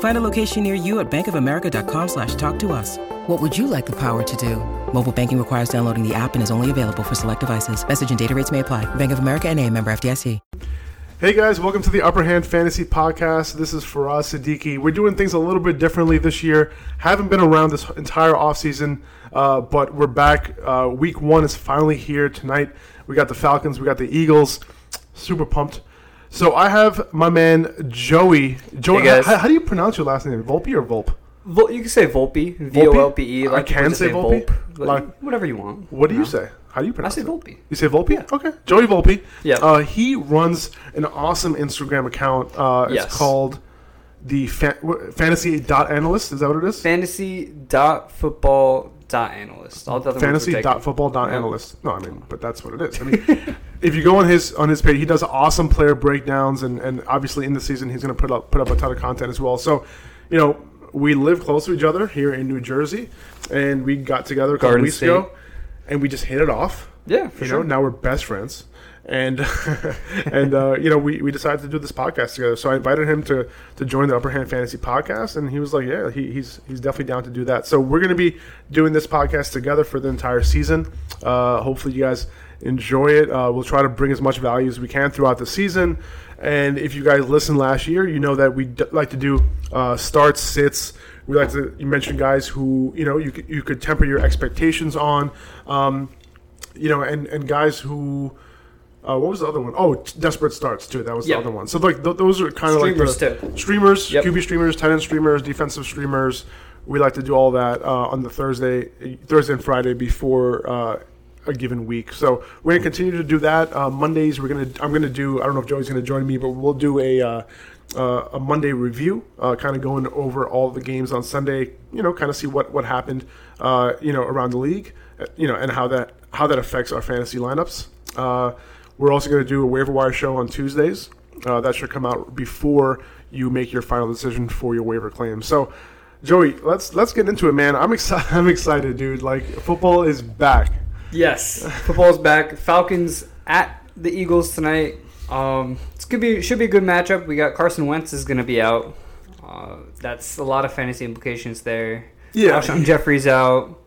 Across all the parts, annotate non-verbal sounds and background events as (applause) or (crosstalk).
Find a location near you at bankofamerica.com slash talk to us. What would you like the power to do? Mobile banking requires downloading the app and is only available for select devices. Message and data rates may apply. Bank of America and a member FDIC. Hey guys, welcome to the Upper Hand Fantasy Podcast. This is Faraz Siddiqi. We're doing things a little bit differently this year. Haven't been around this entire offseason, uh, but we're back. Uh, week one is finally here tonight. We got the Falcons, we got the Eagles. Super pumped. So I have my man Joey. Joey, Hey, guys. how, how do you pronounce your last name? Volpe or Volpe? Vol- you can say Volpe, V O L P E. I Like can people say Volpe? Volpe, like, Like- whatever you want. What do you say? How do you pronounce? I pronounce say it? Volpe. You say Volpe? Yeah. Okay. Joey Volpe. Yeah. Uh, he runs an awesome Instagram account. Uh, it's Yes. called the fa- fantasy dot analyst. Is that what it is? Fantasy dot football dot analyst. All the other fantasy dot football dot analyst. No, I mean, but that's what it is. I mean, (laughs) if you go on his on his page, he does awesome player breakdowns, and, and obviously in the season he's going to put up put up a ton of content as well. So, you know, we live close to each other here in New Jersey, and we got together a couple Garden weeks State. ago, and we just hit it off. Yeah, for you sure. know, now we're best friends. And (laughs) and uh, you know we, we decided to do this podcast together. So I invited him to to join the Upper Hand Fantasy podcast, and he was like, "Yeah, he, he's he's definitely down to do that." So we're going to be doing this podcast together for the entire season. Uh, hopefully, you guys enjoy it. Uh, we'll try to bring as much value as we can throughout the season. And if you guys listened last year, you know that we d- like to do uh, starts, sits. We like to you mentioned guys who you know you could, you could temper your expectations on. Um, you know, and and guys who. Uh, what was the other one? Oh, desperate starts too. That was the other one. So like th- those are kind of like Streamers, the too. streamers, Yep. QB streamers, tight end streamers, defensive streamers. We like to do all that uh, on the Thursday, Thursday and Friday before uh, a given week. So we're gonna continue to do that. Uh, Mondays we're gonna I'm gonna do. I don't know if Joey's gonna join me, but we'll do a. Uh, uh, a Monday review, uh, kind of going over all the games on Sunday. You know, kind of see what what happened, uh, you know, around the league, uh, you know, and how that how that affects our fantasy lineups. Uh, we're also going to do a waiver wire show on Tuesdays. Uh, that should come out before you make your final decision for your waiver claim. So, Joey, let's let's get into it, man. I'm excited. (laughs) I'm excited, dude. Like football is back. Yes, football's back. Falcons at the Eagles tonight. Um, it's gonna be should be a good matchup. We got Carson Wentz is gonna be out. Uh, that's a lot of fantasy implications there. Yeah. Alshon Jeffery's out.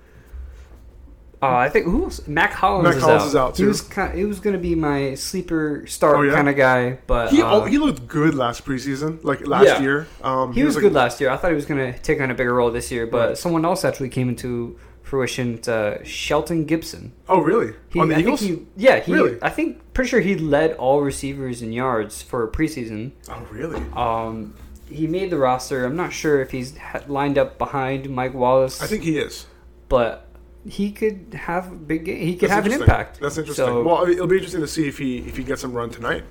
Uh, I think who else? Mack Hollins, Mack is, Hollins out. is out, He too. was kind. He was gonna be my sleeper start Oh, yeah? kind of guy, but He uh, oh, he looked good last preseason, like last Yeah. year. Um, He was like- good last year. I thought he was going to take on a bigger role this year, but someone else actually came into fruition. It's, uh, Shelton Gibson. Oh, really? He, On the I think Eagles? he- yeah, he. Really? I think pretty sure he led all receivers in yards for preseason. oh, really? Um, he made the roster. I'm not sure if he's lined up behind Mike Wallace. I think he is. but he could have big. He could That's have an interesting. impact. That's interesting. So, well, it'll be interesting to see if he if he gets some run tonight.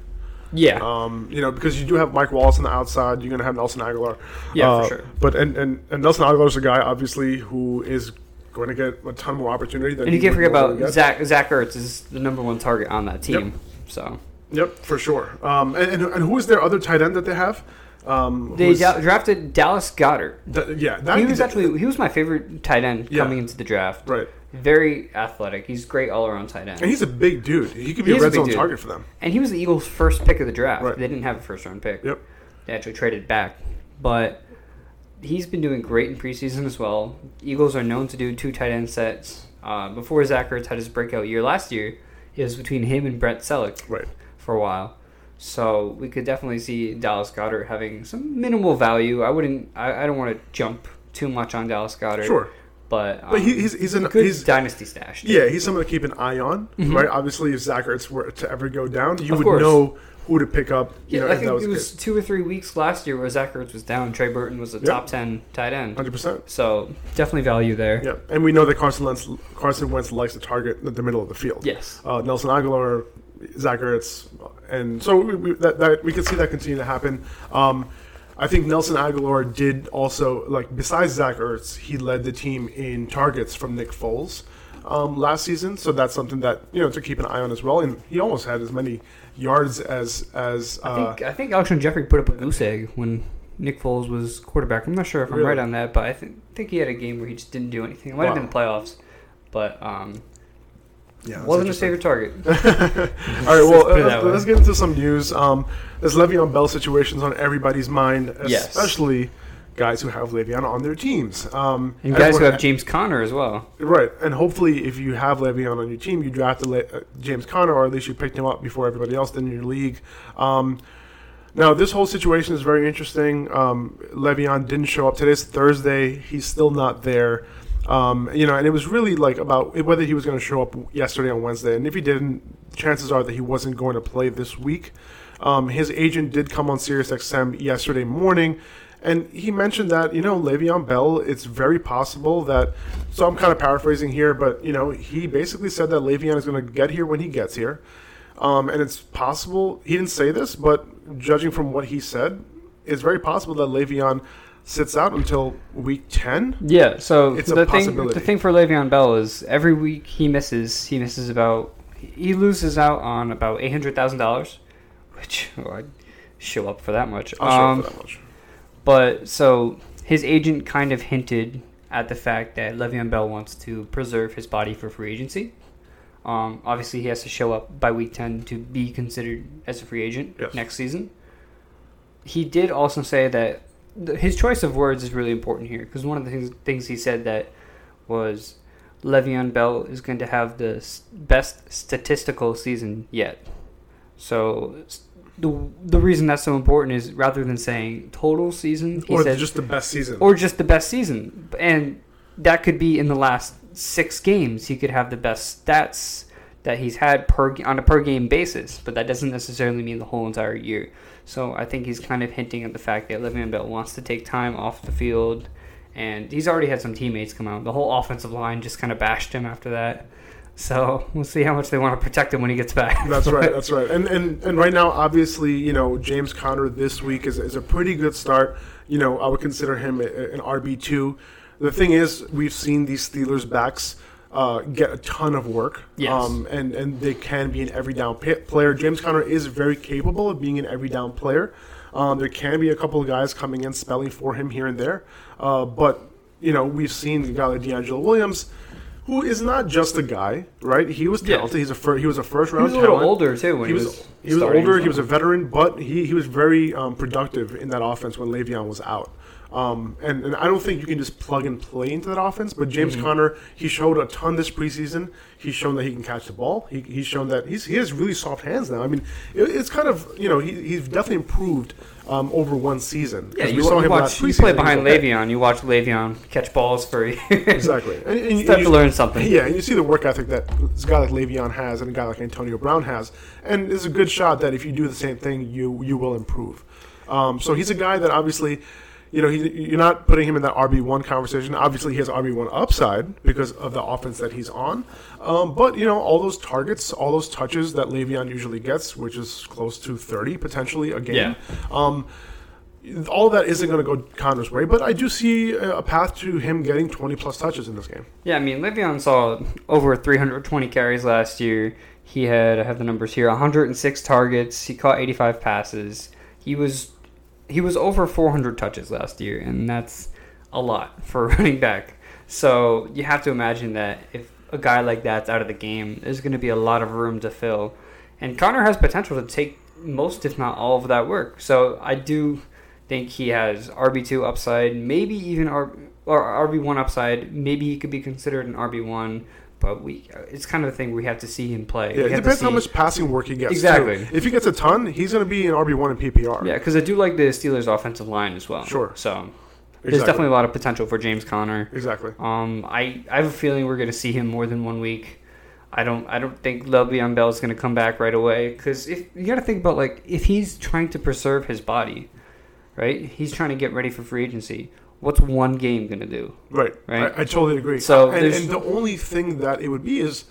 yeah, Um, you know, because you do have Mike Wallace on the outside, you're going to have Nelson Agholor. Yeah, for Uh, sure. But and, and and Nelson Agholor is a guy obviously who is going to get a ton more opportunity than and you can't forget about. Zach. Zach Ertz is the number one target on that team. So Yep, for sure. Um, and, and and who is their other tight end that they have? Um, they who's- da- drafted Dallas Goedert. th- yeah, that, He was actually he was my favorite tight end Yeah. coming into the draft. right, Very athletic. He's great all around tight end. and he's a big dude. He could be He a is a red zone dude. target for them. And he was the Eagles' first pick of the draft. Right. They didn't have a first round pick. Yep. They actually traded back. But he's been doing great in preseason as well. Eagles are known to do two tight end sets. Uh, before Zach Ertz had his breakout year last year, it was between him and Brent Celek Right. for a while. So we could definitely see Dallas Goedert having some minimal value. I wouldn't. I, I don't want to jump too much on Dallas Goedert. Sure. But, um, But he, he's he's an good he's dynasty stash. yeah he's someone to keep an eye on, right? Obviously, if Zach Ertz were to ever go down, you Mm-hmm. Of would course. know who to pick up. You Yeah, know, I think that was it was two or three weeks last year where Zach Ertz was down. Trey Burton was a Yep. top ten tight end. hundred percent. So definitely value there. Yeah, and we know that Carson Wentz, Carson Wentz likes to target the, the middle of the field. Yes. uh, Nelson Agholor, Zach Ertz, and so we, we, that, that we can see that continue to happen. Um, I think Nelson Agholor did also like besides Zach Ertz, he led the team in targets from Nick Foles um, last season. So that's something that you know to keep an eye on as well. And he almost had as many yards as as I uh, think I think Alshon Jeffery put up a goose egg when Nick Foles was quarterback. I'm not sure if I'm Really? right on that, but I think think he had a game where he just didn't do anything. It might have Wow. been playoffs, but um, yeah, wasn't his interesting. favorite target. (laughs) All right, well, Let's put it let's, let's get into some news. Um, this Le'Veon Bell situation's on everybody's mind, Yes. especially guys who have Le'Veon on their teams. Um, And guys who everyone- have James Conner as well. Right, and hopefully, if you have Le'Veon on your team, you drafted Le- uh, James Conner, or at least you picked him up before everybody else did in your league. Um, now, this whole situation is very interesting. Um, Le'Veon didn't show up today's Thursday; he's still not there. Um, you know, and it was really like about whether he was going to show up yesterday on Wednesday, and if he didn't, chances are that he wasn't going to play this week. Um, his agent did come on SiriusXM yesterday morning, and he mentioned that you know Le'Veon Bell. It's very possible that. So I'm kind of paraphrasing here, but you know he basically said that Le'Veon is going to get here when he gets here, um, and it's possible he didn't say this, but judging from what he said, it's very possible that Le'Veon sits out until week ten. Yeah, so It's a the thing the thing for Le'Veon Bell is every week he misses he misses about he loses out on about eight hundred thousand dollars, which oh, I'd show up for that much. I'll show Um, up for that much. But so his agent kind of hinted at the fact that Le'Veon Bell wants to preserve his body for free agency. Um, obviously, he has to show up by week 10 to be considered as a free agent Yes. next season. He did also say that th- his choice of words is really important here because one of the things, things he said that was Le'Veon Bell is going to have the best statistical season yet. So the the reason that's so important is rather than saying total season, he Or said just the best season. or just the best season, and that could be in the last six games. He could have the best stats that he's had per on a per game basis, but that doesn't necessarily mean the whole entire year. So I think he's kind of hinting at the fact that Le'Veon Bell wants to take time off the field, and he's already had some teammates come out. The whole offensive line just kind of bashed him after that. So we'll see how much they want to protect him when he gets back. (laughs) That's right. That's right. And and and right now, obviously, you know, James Conner this week is, is a pretty good start. You know, I would consider him an RB two. The thing is, we've seen these Steelers backs uh, get a ton of work. Yes. Um, and and they can be an every down pa- player. James Conner is very capable of being an every down player. Um, there can be a couple of guys coming in spelling for him here and there, uh, but you know, we've seen a guy like DeAngelo Williams. Who is not just a guy, right? He was Yeah. talented. He's a fir- he was a first round. He round. was a little older too when he he, was, was he was older. as He was a veteran, but he, he was very um, productive in that offense when Le'Veon was out. Um, and, and I don't think you can just plug and play into that offense. But James Mm-hmm. Conner, he showed a ton this preseason. He's shown that he can catch the ball. He, he's shown that he's, he has really soft hands now. I mean, it, it's kind of you know he, he's definitely improved um, over one season. Yeah, you, we saw you him watch. last You play behind. Le'Veon. You watch Le'Veon catch balls for you. Exactly. And, and, (laughs) It's time to learn something. Yeah, and you see the work ethic that this guy like Le'Veon has and a guy like Antonio Brown has, and it's a good shot that if you do the same thing, you you will improve. Um, so he's a guy that obviously, you know, he, you're not putting him in that RB one conversation. Obviously, he has RB one upside because of the offense that he's on. Um, but you know, all those targets, all those touches that Le'Veon usually gets, which is close to 30 potentially a game. Yeah. Um, all that isn't going to go Conner's way, but I do see a a path to him getting 20 plus touches in this game. Yeah, I mean, Le'Veon saw over 320 carries last year. He had, I have the numbers here, 106 targets. He caught 85 passes. He was he was over 400 touches last year, and that's a lot for a (laughs) running back. So you have to imagine that if a guy like that's out of the game, there's going to be a lot of room to fill. And Conner has potential to take most, if not all, of that work. So I do think he has RB two upside, maybe even R or RB one upside. Maybe he could be considered an RB one, but we it's kind of a thing we have to see him play. Yeah, We it depends how much passing work he gets. too. Exactly. If he gets a ton, he's going to be an RB one in PPR. Yeah, because I do like the Steelers' offensive line as well. Sure. So there's Exactly. definitely a lot of potential for James Conner. exactly. Um, I, I have a feeling we're going to see him more than one week. I don't I don't think Le'Veon Bell is going to come back right away because if you got to think about like if he's trying to preserve his body, right? He's trying to get ready for free agency. What's one game going to do? Right. Right. I, I totally agree. So and, and the only thing that it would be is,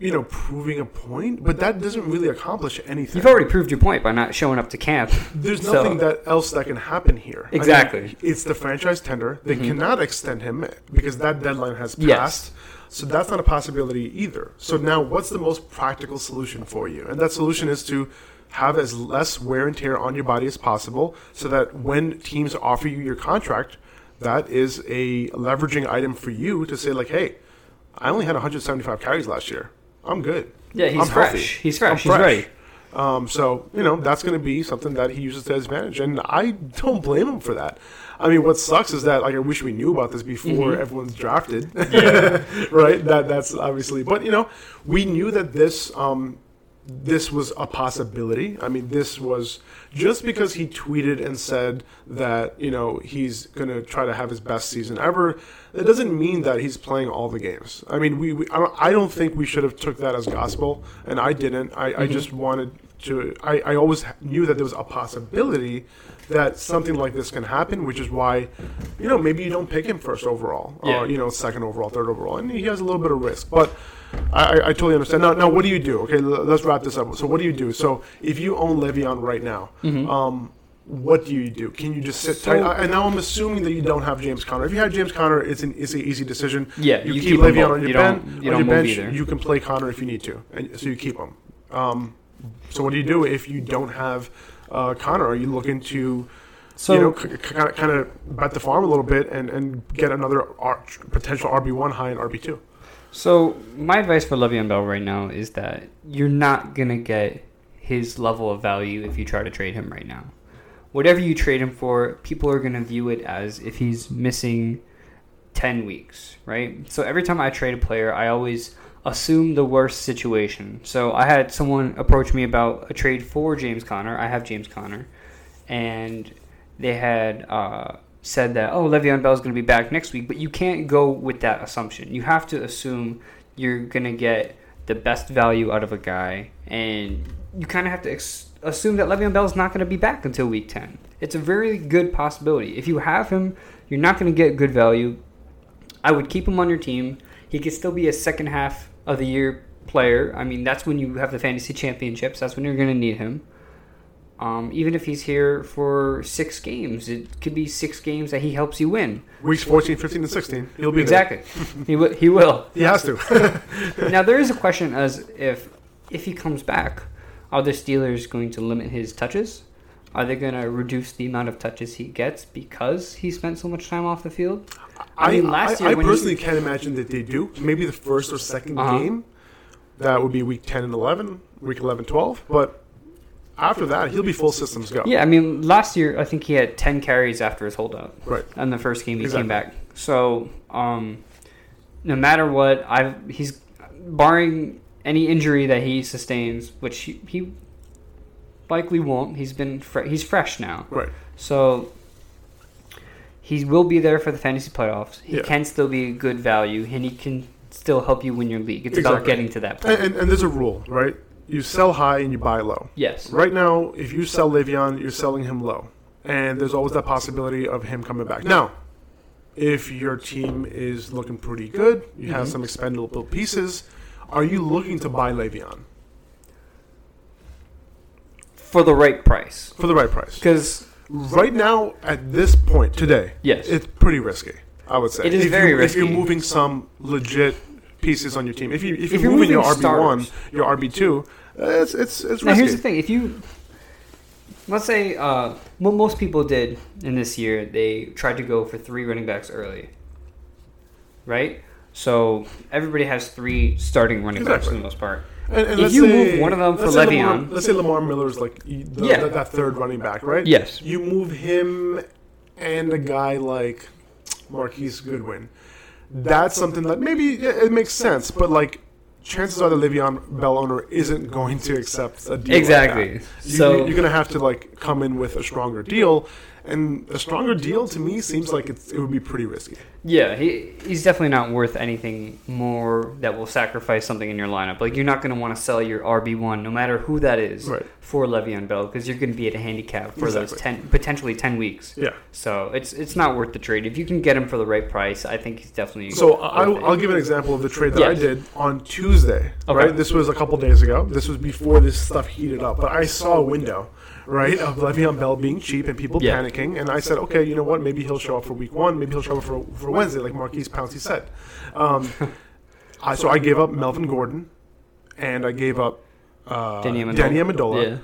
you know, proving a point, but that doesn't really accomplish anything. You've already proved your point by not showing up to camp. There's So- nothing that else that can happen here. I mean, Exactly. it's the franchise tender. They mm-hmm. cannot extend him because that deadline has passed. Yes. So that's not a possibility either. So now, what's the most practical solution for you? And that solution is to have as less wear and tear on your body as possible, so that when teams offer you your contract, that is a leveraging item for you to say like, "Hey, I only had 175 carries last year. I'm good. Yeah, he's I'm fresh. healthy. He's fresh. I'm He's ready. um, so you know that's going to be something that he uses to his advantage, and I don't blame him for that. I mean, what sucks is that like I wish we knew about this before Mm-hmm. everyone's drafted, (laughs) right? That that's obviously, but you know, we knew that this um, this was a possibility. I mean, this was just because he tweeted and said that you know he's going to try to have his best season ever. That doesn't mean that he's playing all the games. I mean, we, we I, don't, think we should have took that as gospel, and I didn't. I, I mm-hmm. just wanted to. I, I always knew that there was a possibility that something like this can happen, which is why, you know, maybe you don't pick him first overall, Yeah. or you know, second overall, third overall, and he has a little bit of risk, but. I, I- totally understand. Now, now, what do you do? Okay, let's wrap this up. So, what do you do? So, if you own Le'Veon right now, um, what do you do? Can you just sit Mm-hmm. So- tight? And now I'm assuming that you don't have James Conner. If you had James Conner, it's an it's an easy decision. Yeah, you, you keep keep Le'Veon on your You bench. don't- on you your don't bench, either. you can play Conner if you need to, and so you keep him. Um, so, what do you do if you don't have uh, Conner? Are you looking to So- you know, kind of kind of bet the farm a little bit and, and get another R- potential RB one high and RB two? So my advice for Le'Veon Bell right now is that you're not gonna get his level of value if you try to trade him right now. Whatever you trade him for, people are gonna view it as if he's missing ten weeks, right? So every time I trade a player, I always assume the worst situation. So I had someone approach me about a trade for James Conner. I have James Conner, and they had uh, said that oh Le'Veon Bell is going to be back next week, but you can't go with that assumption. You have to assume you're going to get the best value out of a guy, and you kind of have to ex- assume that Le'Veon Bell is not going to be back until week ten. It's a very good possibility. If you have him, you're not going to get good value. I would keep him on your team. He could still be a second half of the year player. I mean, that's when you have the fantasy championships. That's when you're going to need him. Um, even if he's here for six games, it could be six games that he helps you win. Weeks 14, 15, and 16. He'll be Exactly. (laughs) he, w- he will. He has to. (laughs) Now, there is a question as if if he comes back, are the Steelers going to limit his touches? Are they going to reduce the amount of touches he gets because he spent so much time off the field? I, mean, last I, year I when he- personally can't imagine that they do. Maybe the first or 2nd Uh-huh. game. That would be week 10 and 11, week 11, 12. But after that, he'll be full systems go. Yeah, I mean, last year I think he had ten carries after his holdout. Right. On the first game he Exactly. came back. So, um, no matter what, I he's barring any injury that he sustains, which he, he likely won't. He's been fre- he's fresh now. Right. So he will be there for the fantasy playoffs. He Yeah. can still be a good value, and he can still help you win your league. It's about getting to that point. And, and, and there's a rule, right? You sell high and you buy low. yes. Right now, if you sell Le'Veon, you're selling him low. And there's always that possibility of him coming back. Now, if your team is looking pretty good, you have mm-hmm. some expendable pieces, are you looking to buy Le'Veon For the right price. for the right price? Because Right now, at this point today, Yes. it's pretty risky. I would say It is if very you, If you're moving some legit pieces on your team, if you if, you're, you're moving, your RB one, your RB two, it's it's it's Now risky. here's the thing: if you let's say uh, what most people did in this year, they tried to go for three running backs early, right? So everybody has three starting running backs for the most part. And, and If let's you say- move one of them for let's Lamar, Le'Veon- let's say Lamar Miller's like the, Yeah. that, that third running back, right? Yes. You move him and a guy like Marquise Goodwin. That's something that maybe yeah, it makes sense, but like chances are the Le'Veon Bell owner isn't going to accept a deal. like Exactly. You, So- you're going to have to like come in with a stronger deal, And a stronger deal to me seems like it's, it would be pretty risky. Yeah, he he's definitely not worth anything more that will sacrifice something in your lineup. Like you're not going to want to sell your RB one, no matter who that is, Right. for Le'Veon Bell because you're going to be at a handicap for those ten potentially ten weeks. Yeah. So it's it's not worth the trade if you can get him for the right price. I think he's definitely. So I, it. I'll give an example of the trade that I did on Tuesday. Okay. Right, this was a couple days ago. This was before this stuff heated up. But I saw a window, right, of Le'Veon Bell being cheap and people Yeah. panicking, and I said, okay, you know what? Maybe he'll show up for Week One. Maybe he'll show up for for Wednesday, like Maurkice Pouncey said. Um, (laughs) I, so I gave up Melvin Gordon, and I gave up uh, Danny Amendola. Danny Amendola Yeah.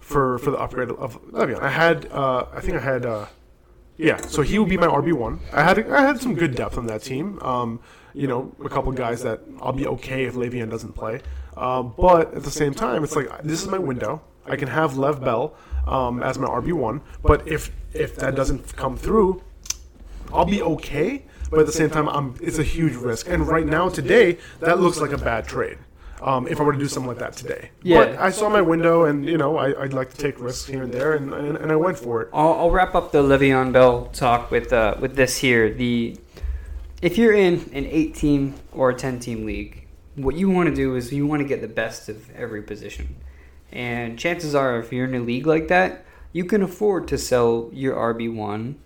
for for the upgrade of Le'Veon. I had, uh, I think I had. Uh, yeah, so he would be my RB one. I had I had some good depth on that team. Um, you know, a couple guys that I'll be okay if Le'Veon doesn't play. Um, but at the same time, it's like this is my window. I can have Lev Bell um, as my RB one, but if if that doesn't come through, I'll be okay. But at the same time, I'm, it's a huge risk. And right now, today, that looks like a bad trade. Um, if I were to do something like that today, Yeah. But I saw my window, and you know, I, I'd like to take risks here and there, and, and, and I went for it. I'll, I'll wrap up the Le'Veon Bell talk with uh, with this here. The if you're in an eight team or a ten team league, what you want to do is you want to get the best of every position. And chances are, if you're in a league like that, you can afford to sell your RB one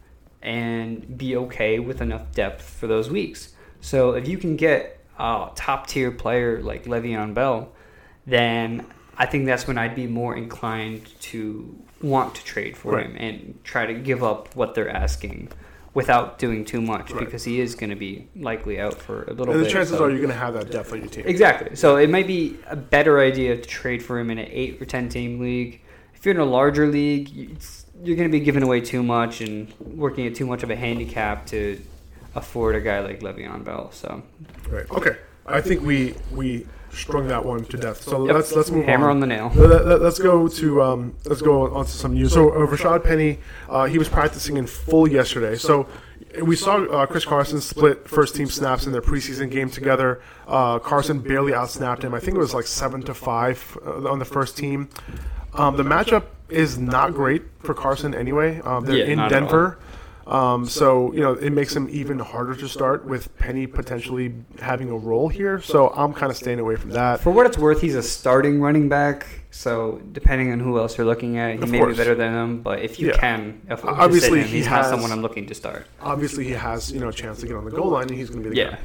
and be okay with enough depth for those weeks. So if you can get a top tier player like Le'Veon Bell, then I think that's when I'd be more inclined to want to trade for Right. him and try to give up what they're asking without doing too much Right. because he is going to be likely out for a little And the bit. chances so- are you're going to have that depth on your team. Exactly. So it might be a better idea to trade for him in an eight or ten team league. If you're in a larger league, you're going to be giving away too much and working at too much of a handicap to afford a guy like Le'Veon Bell. So Right. Okay. I think we we strung that one to death. So Yep. let's let's move hammer on. on the nail. Let, us go to um, let's go on to some news. So uh, Rashad Penny, uh, he was practicing in full yesterday. So we saw uh, Chris Carson split first team snaps in their preseason game together. Uh, Carson barely outsnapped him. I think it was like seven to five uh, on the first team. Um, the matchup is not great for Carson anyway. Um, they're Yeah, in not at all. Denver. Um, so you know it makes him even harder to start with Penny potentially having a role here. So I'm kind of staying away from that. For what it's worth, he's a starting running back. So depending on who else you're looking at, he Of may course. be better than him. But if you Yeah. can, afford to sit Obviously, him, he he's not someone I'm looking to start. Obviously, he has you know a chance to get on the goal line, and he's going to be the Yeah. guy.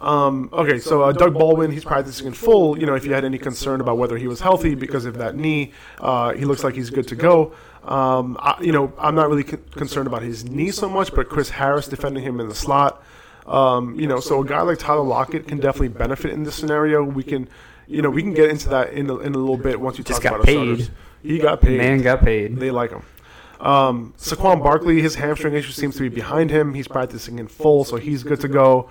Um, okay, so uh, Doug Baldwin, he's practicing in full. You know, if you had any concern about whether he was healthy because of that knee, uh, he looks like he's good to go. Um, I, you know, I'm not really con- concerned about his knee so much, but Chris Harris defending him in the slot. Um, you know, so a guy like Tyler Lockett can definitely benefit in this scenario. We can, you know, we can get into that in a, in a little bit once you Just talk got about paid. starters. He got paid. Man got paid. They like him. Um, Saquon Barkley, his hamstring issue seems to be behind him. He's practicing in full, so he's good to go.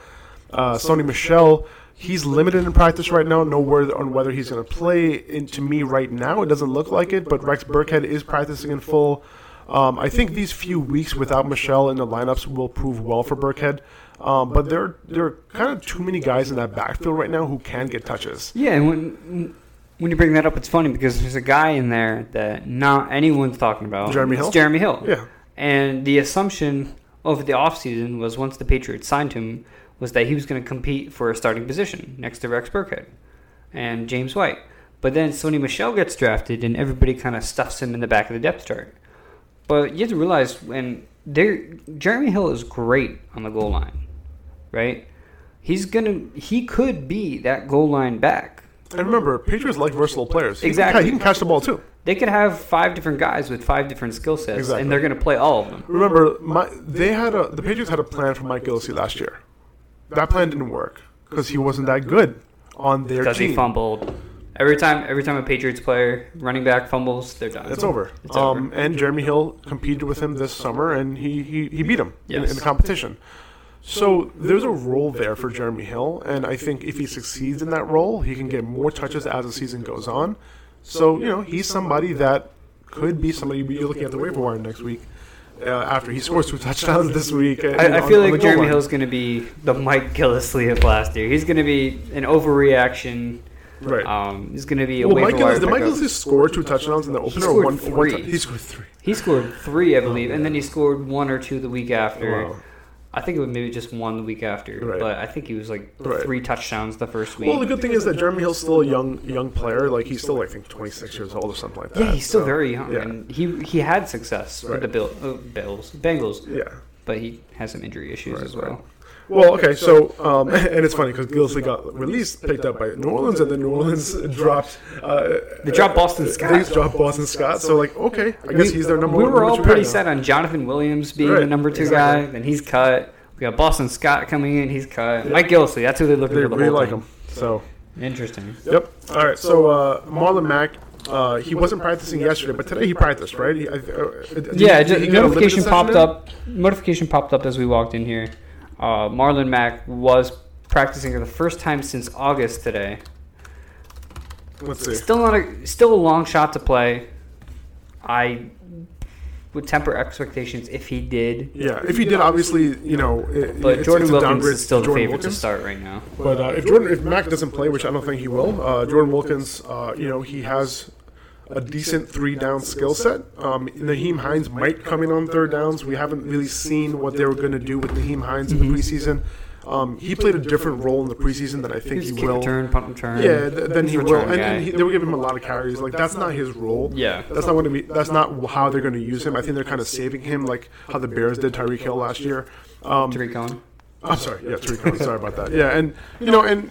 Uh, Sony Michel, he's limited in practice right now. No word on whether he's going to play. And to me, right now, it doesn't look like it. But Rex Burkhead is practicing in full. Um, I think these few weeks without Michel in the lineups will prove well for Burkhead. Um, but there, there are kind of too many guys in that backfield right now who can get touches. Yeah, and when when you bring that up, it's funny because there's a guy in there that not anyone's talking about. Jeremy Hill? Jeremy Hill. Yeah. And the assumption over the offseason was once the Patriots signed him was that he was going to compete for a starting position next to Rex Burkhead and James White. But then Sony Michel gets drafted and everybody kind of stuffs him in the back of the depth chart. But you have to realize when they're, Jeremy Hill is great on the goal line, right? He's gonna he could be that goal line back. And remember, Patriots like versatile players. Exactly. he can catch the ball too. They could have five different guys with five different skill sets, Exactly. and they're going to play all of them. Remember, my, they had a the Patriots had a plan for Mike Gillislee last year. That plan didn't work because he wasn't that good on their Because team. he fumbled. Every time, every time a Patriots player running back fumbles, they're done. It's over. It's um, over. And Jeremy Hill competed with him this summer, and he he, he beat him in, in the competition. So there's a role there for Jeremy Hill, and I think if he succeeds in that role, he can get more touches as the season goes on. So you know, he's somebody that could be somebody you're looking at the waiver wire next week. Uh, after he scores two touchdowns this week, I, I feel on like goal Jeremy. Hill's going to be the Mike Gillislee of last year. He's going to be an overreaction Right. Um, he's going to be a Well, Mike Gillis, did Mike pickup. Gillis score two touchdowns in the opener? or scored one, three. One tou- he scored three. He scored three, I believe, and then he scored one or two the week after. Wow. I think it was maybe just one week after, Right. but I think he was like Right. three touchdowns the first week. Well, the good thing is that Jeremy Hill's still a young young player. Like he's still, I think, 26 years old or something like that. yeah, he's still So, very young, Yeah. and he he had success Right. with the Bill, uh, Bills, Bengals, yeah. but he has some injury issues as well. Right. Well, okay, so um, (laughs) and it's funny because Gillislee got released, picked up by New Orleans, and then New Orleans (laughs) dropped. Uh, They dropped Boston Scott. They Scott. dropped Boston Scott. So like, okay, I guess he's their number we one. were all pretty set on Jonathan Williams being the number two exactly. guy. Then he's cut. We got Boston Scott coming in. He's cut. Mike Gillislee. That's who they're looking They. The really like time. him. So Interesting. Yep. All right. So uh, Marlon Mack, uh, he wasn't practicing yesterday, but today he practiced, right? He, I, uh, did Yeah, he- just, he got a limited notification popped up. Notification popped up as we walked in here. Uh, Marlon Mack was practicing for the first time since August today. Let's see. Still not a still a long shot to play. I would temper expectations if he did, Yeah, if he did, obviously, you know, it, but it's, Jordan it's Wilkins is still to the Jordan favorite to start right now. But uh, if Jordan, if Mack doesn't play, which I don't think he will, uh, Jordan Wilkins, uh, you know, he has a decent three down skill set. Um, Nyheim Hines might come in on third downs. We haven't really seen what they were going to do with Nyheim Hines in the preseason. Um, he played a different role in the preseason than I think he will. return, punt return. Yeah, th- then he will, and, and he, they will give him a lot of carries. Like that's not his role. Yeah. that's not going to be. That's not how they're going to use him. I think they're kind of saving him, like how the Bears did Tyreek Hill last year. Um, Tarik Cohen. I'm sorry, yeah, Tarik Cohen. sorry about that. Yeah, and you know, and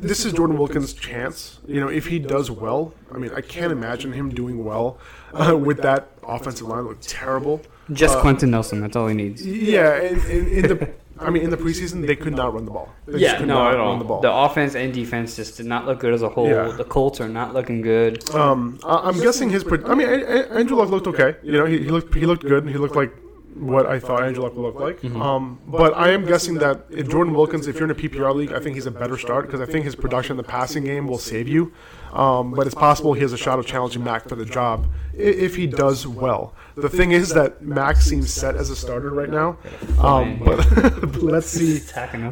this is Jordan Wilkins' chance. You know, if he does well, I mean, I can't imagine him doing well uh, with that offensive line. Look terrible. Just Uh, Quenton Nelson. That's all he needs. Yeah, in, in, in the. (laughs) I mean, in the preseason, they could not run the ball. They Yeah, could no, not at all. Run the ball. The offense and defense just did not look good as a whole. Yeah. The Colts are not looking good. Um, I- I'm guessing his. I mean, Andrew Luck looked okay. You know, he, he looked he looked good. and He looked like what I thought Andrew Luck would look like. Um, but I am guessing that if Jordan Wilkins, if you're in a PPR league, I think he's a better start because I think his production in the passing game will save you. Um, but it's possible he has a shot of challenging Mack for the job if he does well. The thing is that Mack seems set as a starter right now. Um, (laughs) but let's see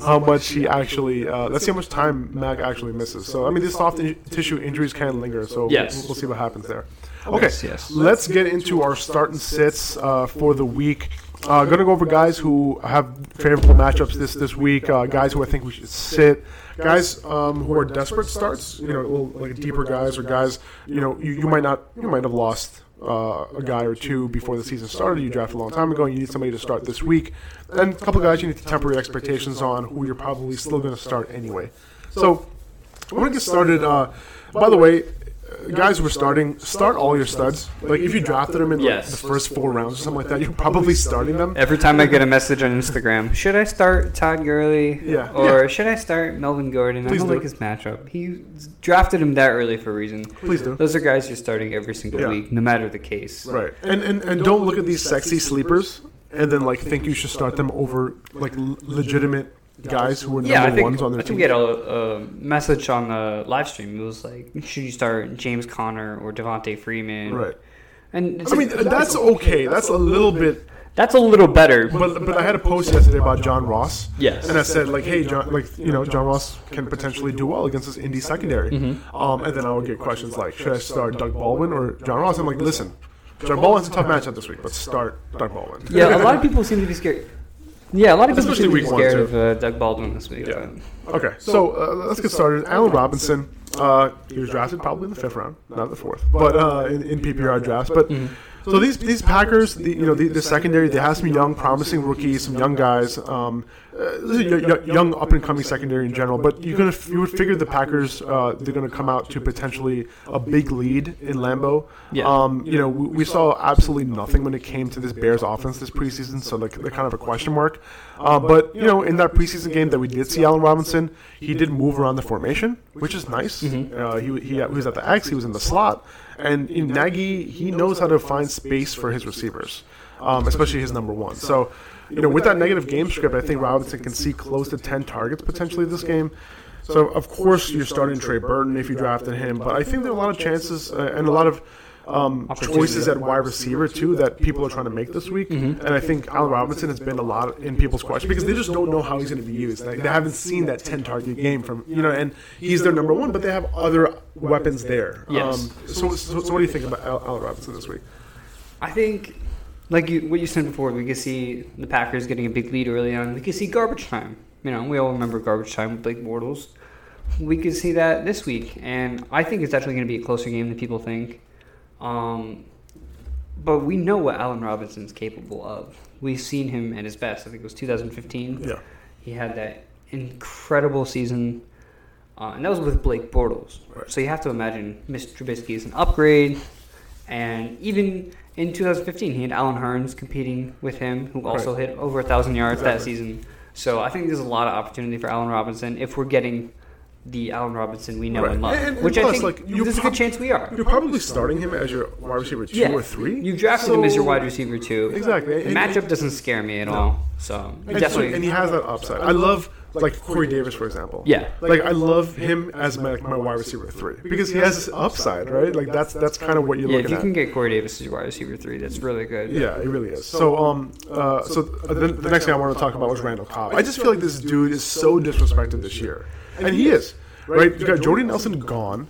how much he actually. Uh, let's see how much time Mack actually misses. So I mean, these soft in- tissue injuries can linger. So Yes. we'll, we'll see what happens there. Okay, Yes, yes. let's get into our start and sits uh, for the week. Uh, going to go over guys who have favorable matchups this this week. Uh, guys who I think we should sit. Guys um, who are desperate starts. You know, little, like deeper guys or guys. You know, you, you might not. You might have lost uh, a guy or two before the season started. You drafted a long time ago, and you need somebody to start this week. And a couple guys you need to temper your expectations on, who you're probably still going to start anyway. So I want to get started. Uh, by the way, guys who are starting, start all your studs. Like if you drafted them in like, Yes. the first four rounds or something like that, you're probably starting them. Every time I get a message on Instagram, should I start Todd Gurley? Yeah. Or Yeah. should I start Melvin Gordon? Please I don't do. like his matchup. He drafted him that early for a reason. Please do. Those are guys you're starting every single Yeah. week, no matter the case. Right. And, and and don't look at these sexy sleepers and then like think you should start them over like l- legitimate guys who are number Yeah, I think, ones on I think team. we had a, a message on the live stream. It was like, should you start James Conner or Devonta Freeman? Right. And it's I mean that's okay. That's a little bit. that's a little better. But but I had a post yesterday about John Ross. Yes. And I said like, hey, John, like you know, John Ross can potentially do well against this Indy secondary. Mm-hmm. Um, and then I would get questions like, should I start Doug Baldwin or John Ross? I'm like, listen, John Baldwin's a tough matchup this week, but start Doug Baldwin. yeah, a lot of people seem to be scared. Yeah, a lot of people Especially seem to be week one, scared too. of uh, Doug Baldwin this week. Yeah. Okay, so uh, let's get started. Allen Robinson, uh, he was drafted probably in the fifth round, not the fourth, but uh, in, in PPR drafts. But so these these Packers, the, you know, the, the secondary, they have some young, promising rookies, some young guys. Um, uh, this is a y- y- young, up and coming secondary in general. But you're gonna you would figure the Packers uh, they're gonna come out to potentially a big lead in Lambeau. Yeah. Um, you know, we, we saw absolutely nothing when it came to this Bears offense this preseason, so like they're kind of a question mark. Uh, but you know, in that preseason game that we did see Allen Robinson, he did move around the formation, which is nice. Uh, he, he, he was at the X, he was in the slot, and in Nagy he knows how to find space for his receivers, um, especially his number one. So. You know, with that negative game script, I think Robinson can see close to 10 targets potentially this game. So, of course, you're starting Trey Burton if you drafted him, but I think there are a lot of chances uh, and a lot of um, choices at wide receiver too that people are trying to make this week. Mm-hmm. And I think Allen Robinson has been a lot in people's question because they just don't know how he's going to be used. Like, they haven't seen that ten target game from you know, and he's their number one, but they have other weapons there. Yes. Um, so, so, so what do you think about Al- Allen Robinson this week? I think, like you, what you said before, we could see the Packers getting a big lead early on. We could see garbage time. You know, we all remember garbage time with Blake Bortles. We could see that this week, and I think it's actually going to be a closer game than people think. Um, but we know what Allen Robinson's capable of. We've seen him at his best. I think it was 2015. Yeah. He had that incredible season, uh, and that was with Blake Bortles. Right. So you have to imagine Mr. Trubisky is an upgrade, and even in 2015, he had Allen Hurns competing with him, who also Right. hit over a thousand yards that season. So I think there's a lot of opportunity for Allen Robinson if we're getting the Allen Robinson we know Right. and love, And- and which I think like, you there's a good chance we are. You're probably starting him as your wide receiver two Yeah, or three. You drafted him as your wide receiver too. Exactly. The And- matchup doesn't scare me at all. So And, definitely. and he has that upside. I love like Corey Davis, for example. Yeah. Like I love him as my, my wide receiver three because he has upside, right? Like that's that's kind of what you're yeah, if looking you at. can get Corey Davis as your wide receiver three, that's really good. Yeah, it really is. So, um, uh, so the, the next thing I want to talk about was Randall Cobb. I just feel like this dude is so disrespected this year, and he is. Right? You got Jordy Nelson gone.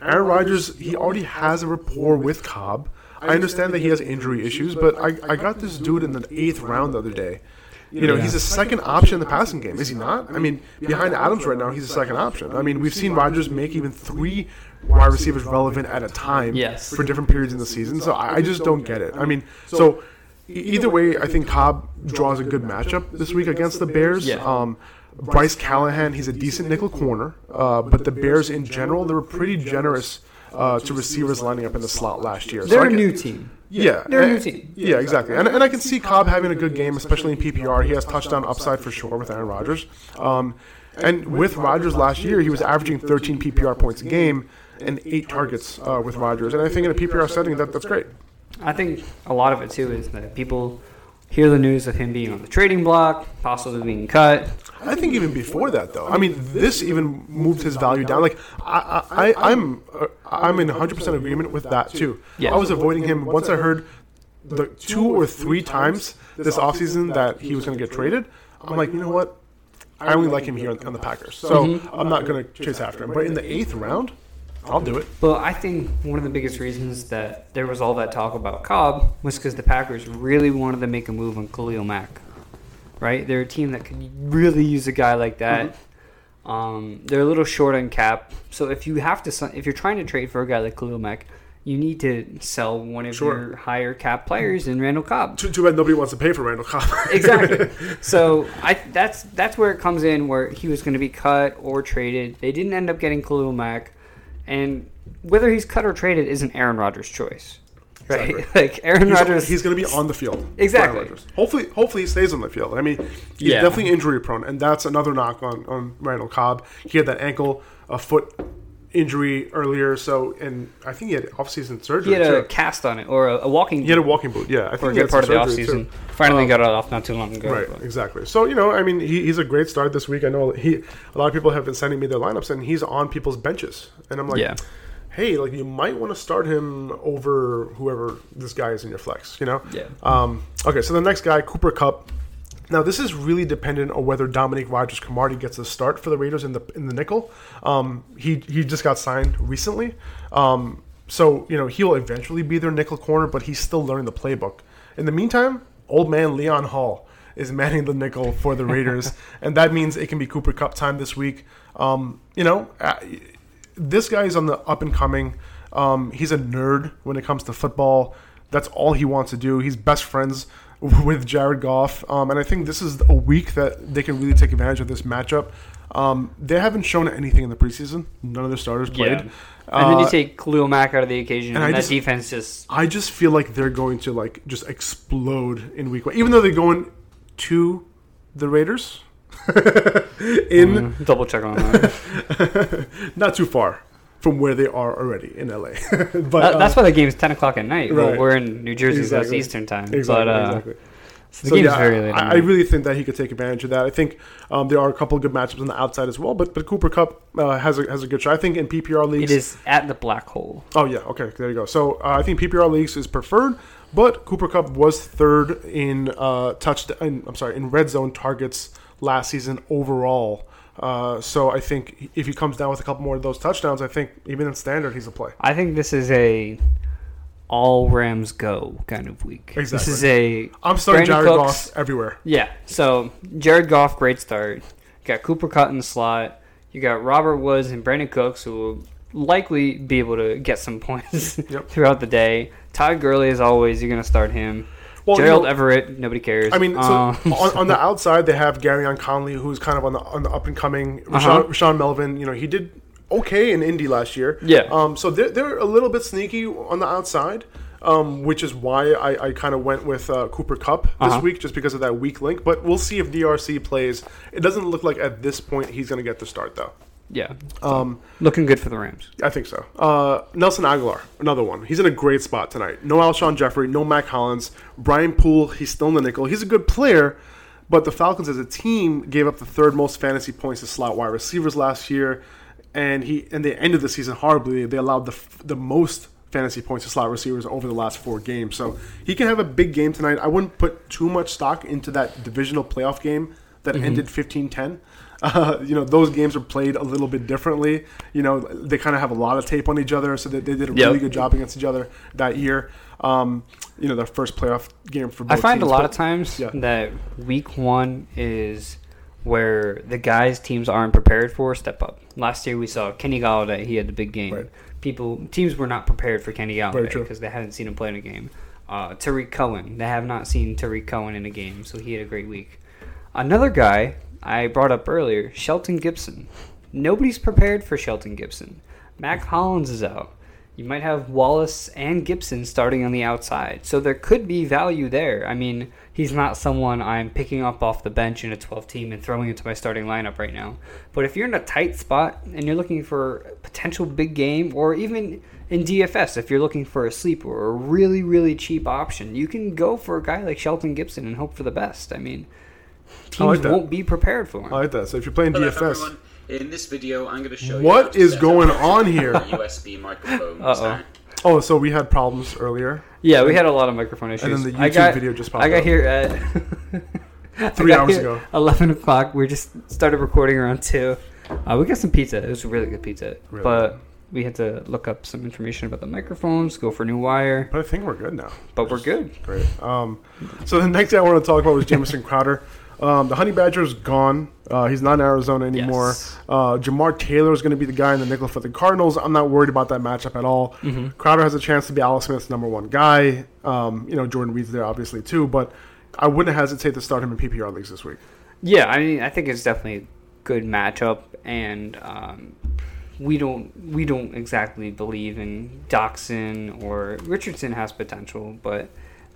Aaron Rodgers, he already has a rapport with Cobb. I understand that he has injury issues, but I, I got this dude in the eighth round the other day. You know, he's a second option in the passing game, is he not? I mean, behind Adams right now, he's a second option. I mean, we've seen Rodgers make even three wide receivers relevant at a time Yes. for different periods in the season. So I, I just don't get it. I mean, so either way, I think Cobb draws a good matchup this week against the Bears. Yeah. Um, Bryce Callahan, he's a decent nickel corner, uh, but the Bears in general, they were pretty generous uh, to receivers lining up in the slot last year. They're I a get- new team. yeah, They're a new team. Yeah, exactly. And, and I can see Cobb having a good game, especially in PPR. He has touchdown upside for sure with Aaron Rodgers. Um, and with Rodgers last year, he was averaging 13 PPR points a game and eight targets uh, with Rodgers. And I think in a PPR setting, that, that's great. I think a lot of it too is that people hear the news of him being on the trading block, possibly being cut. I think even before that, though, I mean, this even moved his value down. Like, I, I, I- I'm, uh, I'm in 100% agreement with that too. Yeah. I was avoiding him once I heard the two or three times this offseason that he was going to get traded. I'm like, you know what? I only like him here on, on the Packers, so I'm not going to chase after him. But in the eighth round, I'll do it. Well, I think one of the biggest reasons that there was all that talk about Cobb was because the Packers really wanted to make a move on Khalil Mack. Right? They're a team that could really use a guy like that. Um, they're a little short on cap, so if you have to, if you're trying to trade for a guy like Khalil Mack, you need to sell one of Sure. your higher cap players in Randall Cobb. Too, too bad nobody wants to pay for Randall Cobb. (laughs) exactly. So I that's that's where it comes in where he was going to be cut or traded. They didn't end up getting Khalil Mack, and whether he's cut or traded isn't Aaron Rodgers' choice, right? Exactly. (laughs) like Aaron He's, Rodgers, he's going to be on the field. Exactly. Hopefully, hopefully he stays on the field. I mean, he's Yeah. definitely injury prone, and that's another knock on, on Randall Cobb. He had that ankle, a foot injury earlier, so and I think he had off-season surgery. he had a too. cast on it or a, a walking He had a walking boot. Yeah, I think for a good part of the offseason. Finally got it off not too long ago. Right, but- exactly. So you know, I mean, he, he's a great start this week. I know he a lot of people have been sending me their lineups, and he's on people's benches, and I'm like, Yeah. hey, like you might want to start him over whoever this guy is in your flex. You know? Yeah. Um, okay, so the next guy, Cooper Kupp. Now this is really dependent on whether Dominique Rodgers-Cromartie gets a start for the Raiders in the in the nickel. Um, he he just got signed recently, um, so you know he'll eventually be their nickel corner, but he's still learning the playbook. In the meantime, old man Leon Hall is manning the nickel for the Raiders, (laughs) and that means it can be Cooper Kupp time this week. Um, you know, uh, this guy is on the up and coming. Um, he's a nerd when it comes to football. That's all he wants to do. He's best friends with Jared Goff, um, and I think this is a week that they can really take advantage of this matchup. Um, they haven't shown anything in the preseason. None of their starters played. Yeah. And then you Uh, take Khalil Mack out of the occasion, and and, that just- defense just I just feel like they're going to like just explode in week one, even though they're going to the Raiders (laughs) in double check on that. (laughs) not too far from where they are already in LA. (laughs) but That- uh, that's why the game's ten o'clock at night. Well, right. we're in New Jersey, so that's Eastern time. exactly, but uh, exactly. So the game's very late. I, I really think that he could take advantage of that. I think um, there are a couple of good matchups on the outside as well, but but Cooper Kupp uh, has a has a good shot. I think in PPR leagues, It is at the black hole. Oh yeah, okay, there you go. So uh, I think PPR leagues is preferred, but Cooper Kupp was third in uh, touch. In, I'm sorry, in red zone targets last season overall. Uh, so I think if he comes down with a couple more of those touchdowns, I think even in standard he's a play. I think this is a all Rams go kind of week. This is a I'm starting Brandin Jared Cooks- Goff everywhere. Yeah. So Jared Goff, great start. You got Cooper Kupp in the slot. You got Robert Woods and Brandin Cooks, who will likely be able to get some points Yep. (laughs) throughout the day. Todd Gurley, as always, you're going to start him. Well, you Gerald know- Everett, nobody cares. I mean, so Um, (laughs) on, on the outside they have Gareon Conley, who's kind of on the on the up and coming. Rashawn, Uh-huh. Rashawn Melvin, you know, he did okay in Indy last year. Yeah. Um. So they're they're a little bit sneaky on the outside. Um, which is why I, I kind of went with uh, Cooper Kupp this Uh-huh. week, just because of that weak link. But we'll see if DRC plays. It doesn't look like at this point he's going to get the start, though. Yeah. Um, Looking good for the Rams. I think so. Uh, Nelson Agholor, another one. He's in a great spot tonight. No Alshon Jeffery, no Mack Hollins. Brian Poole, he's still in the nickel. He's a good player, but the Falcons as a team gave up the third most fantasy points to slot wide receivers last year, and he and they ended the season horribly. They allowed the f- the most fantasy points to slot receivers over the last four games. So he can have a big game tonight. I wouldn't put too much stock into that divisional playoff game that ended 15-10. Uh, (laughs) you know, those games are played a little bit differently. You know, they kind of have a lot of tape on each other, so they, they did a Yep. really good job against each other that year. Um, you know, their first playoff game for both I find a lot but- of times yeah. that week one is where the guys teams aren't prepared for step up. Last year we saw Kenny Golladay; he had the big game. Right. People teams were not prepared for Kenny Very Golladay because they hadn't seen him play in a game. Uh, Tarik Cohen, they have not seen Tarik Cohen in a game, so he had a great week. Another guy I brought up earlier, Shelton Gibson. Nobody's prepared for Shelton Gibson. Mack Hollins is out. You might have Wallace and Gibson starting on the outside. So there could be value there. I mean, he's not someone I'm picking up off the bench in a 12 team and throwing into my starting lineup right now. But if you're in a tight spot and you're looking for a potential big game, or even in DFS, if you're looking for a sleeper or a really, really cheap option, you can go for a guy like Shelton Gibson and hope for the best. I mean, teams like that. won't be prepared for him. I like that. So if you're playing Hello DFS, everyone. In this video, I'm going to show you What how is going on (laughs) here? USB microphone Uh-oh. oh, so we had problems earlier. Yeah, we had a lot of microphone issues. And then the YouTube got, video just popped I got up. here at (laughs) Three hours ago. Eleven o'clock. We just started recording around two. Uh, we got some pizza. It was really good pizza, Really but we had to look up some information about the microphones, go for new wire. But I think we're good now. But we're good. Great. Um, so the next thing I want to talk about was Jamison Crowder. Um, the Honey Badger's gone. Uh, he's not in Arizona anymore. Yes. Uh, Jamar Taylor is going to be the guy in the nickel for the Cardinals. I'm not worried about that matchup at all. Crowder has a chance to be Alex Smith's number one guy. Um, you know, Jordan Reed's there obviously too, but I wouldn't hesitate to start him in PPR leagues this week. Yeah, I mean, I think it's definitely a good matchup, and um, we don't we don't exactly believe in Doctson or Richardson has potential, but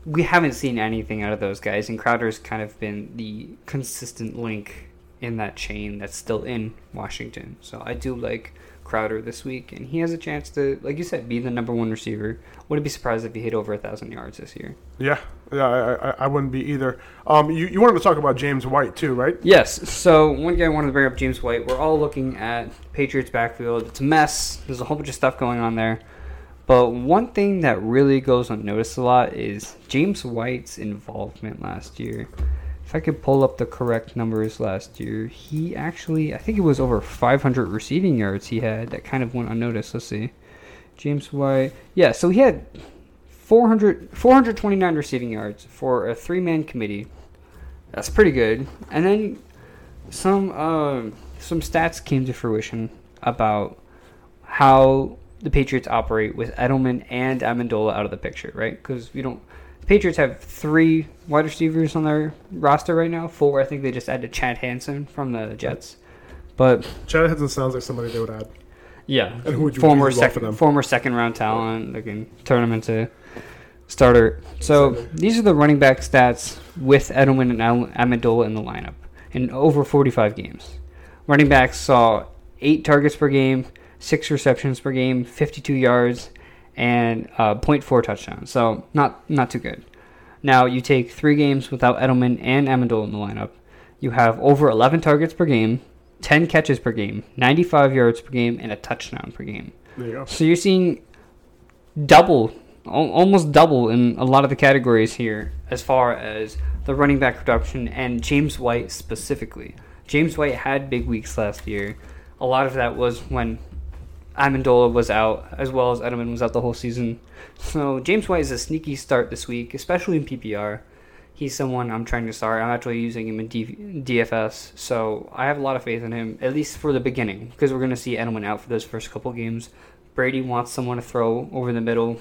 we haven't seen anything out of those guys, and Crowder's kind of been the consistent link in that chain that's still in Washington. So I do like Crowder this week, and he has a chance to, like you said, be the number one receiver. Wouldn't be surprised if he hit over a thousand yards this year. Yeah, yeah, I, I, I wouldn't be either. Um, you, you wanted to talk about James White too, right? Yes. So one guy I wanted to bring up, James White. We're all looking at Patriots backfield. It's a mess. There's a whole bunch of stuff going on there. But one thing that really goes unnoticed a lot is James White's involvement last year. If I could pull up the correct numbers last year, he actually, I think it was over 500 receiving yards he had that kind of went unnoticed. Let's see. James White. Yeah, so he had 400, 429 receiving yards for a three man committee. That's pretty good. And then some um, some stats came to fruition about how the Patriots operate with Edelman and Amendola out of the picture, right? Because we don't. The Patriots have three wide receivers on their roster right now. Four, I think they just added Chad Hansen from the Jets. But Chad Henson sounds like somebody they would add. yeah, And who would you former second them? former second round talent. They can turn them into starter. So these are the running back stats with Edelman and Amendola in the lineup in over 45 games. Running backs saw eight targets per game, six receptions per game, 52 yards, and uh, 0.4 touchdowns. So not not too good. Now you take three games without Edelman and Amendola in the lineup. You have over 11 targets per game, 10 catches per game, 95 yards per game, and a touchdown per game. There you go. So you're seeing double, almost double in a lot of the categories here as far as the running back production and James White specifically. James White had big weeks last year. A lot of that was when Amendola was out, as well as Edelman was out the whole season. So James White is a sneaky start this week, especially in PPR. He's someone I'm trying to start. I'm actually using him in DFS, so I have a lot of faith in him, at least for the beginning, because we're going to see Edelman out for those first couple games. Brady wants someone to throw over the middle.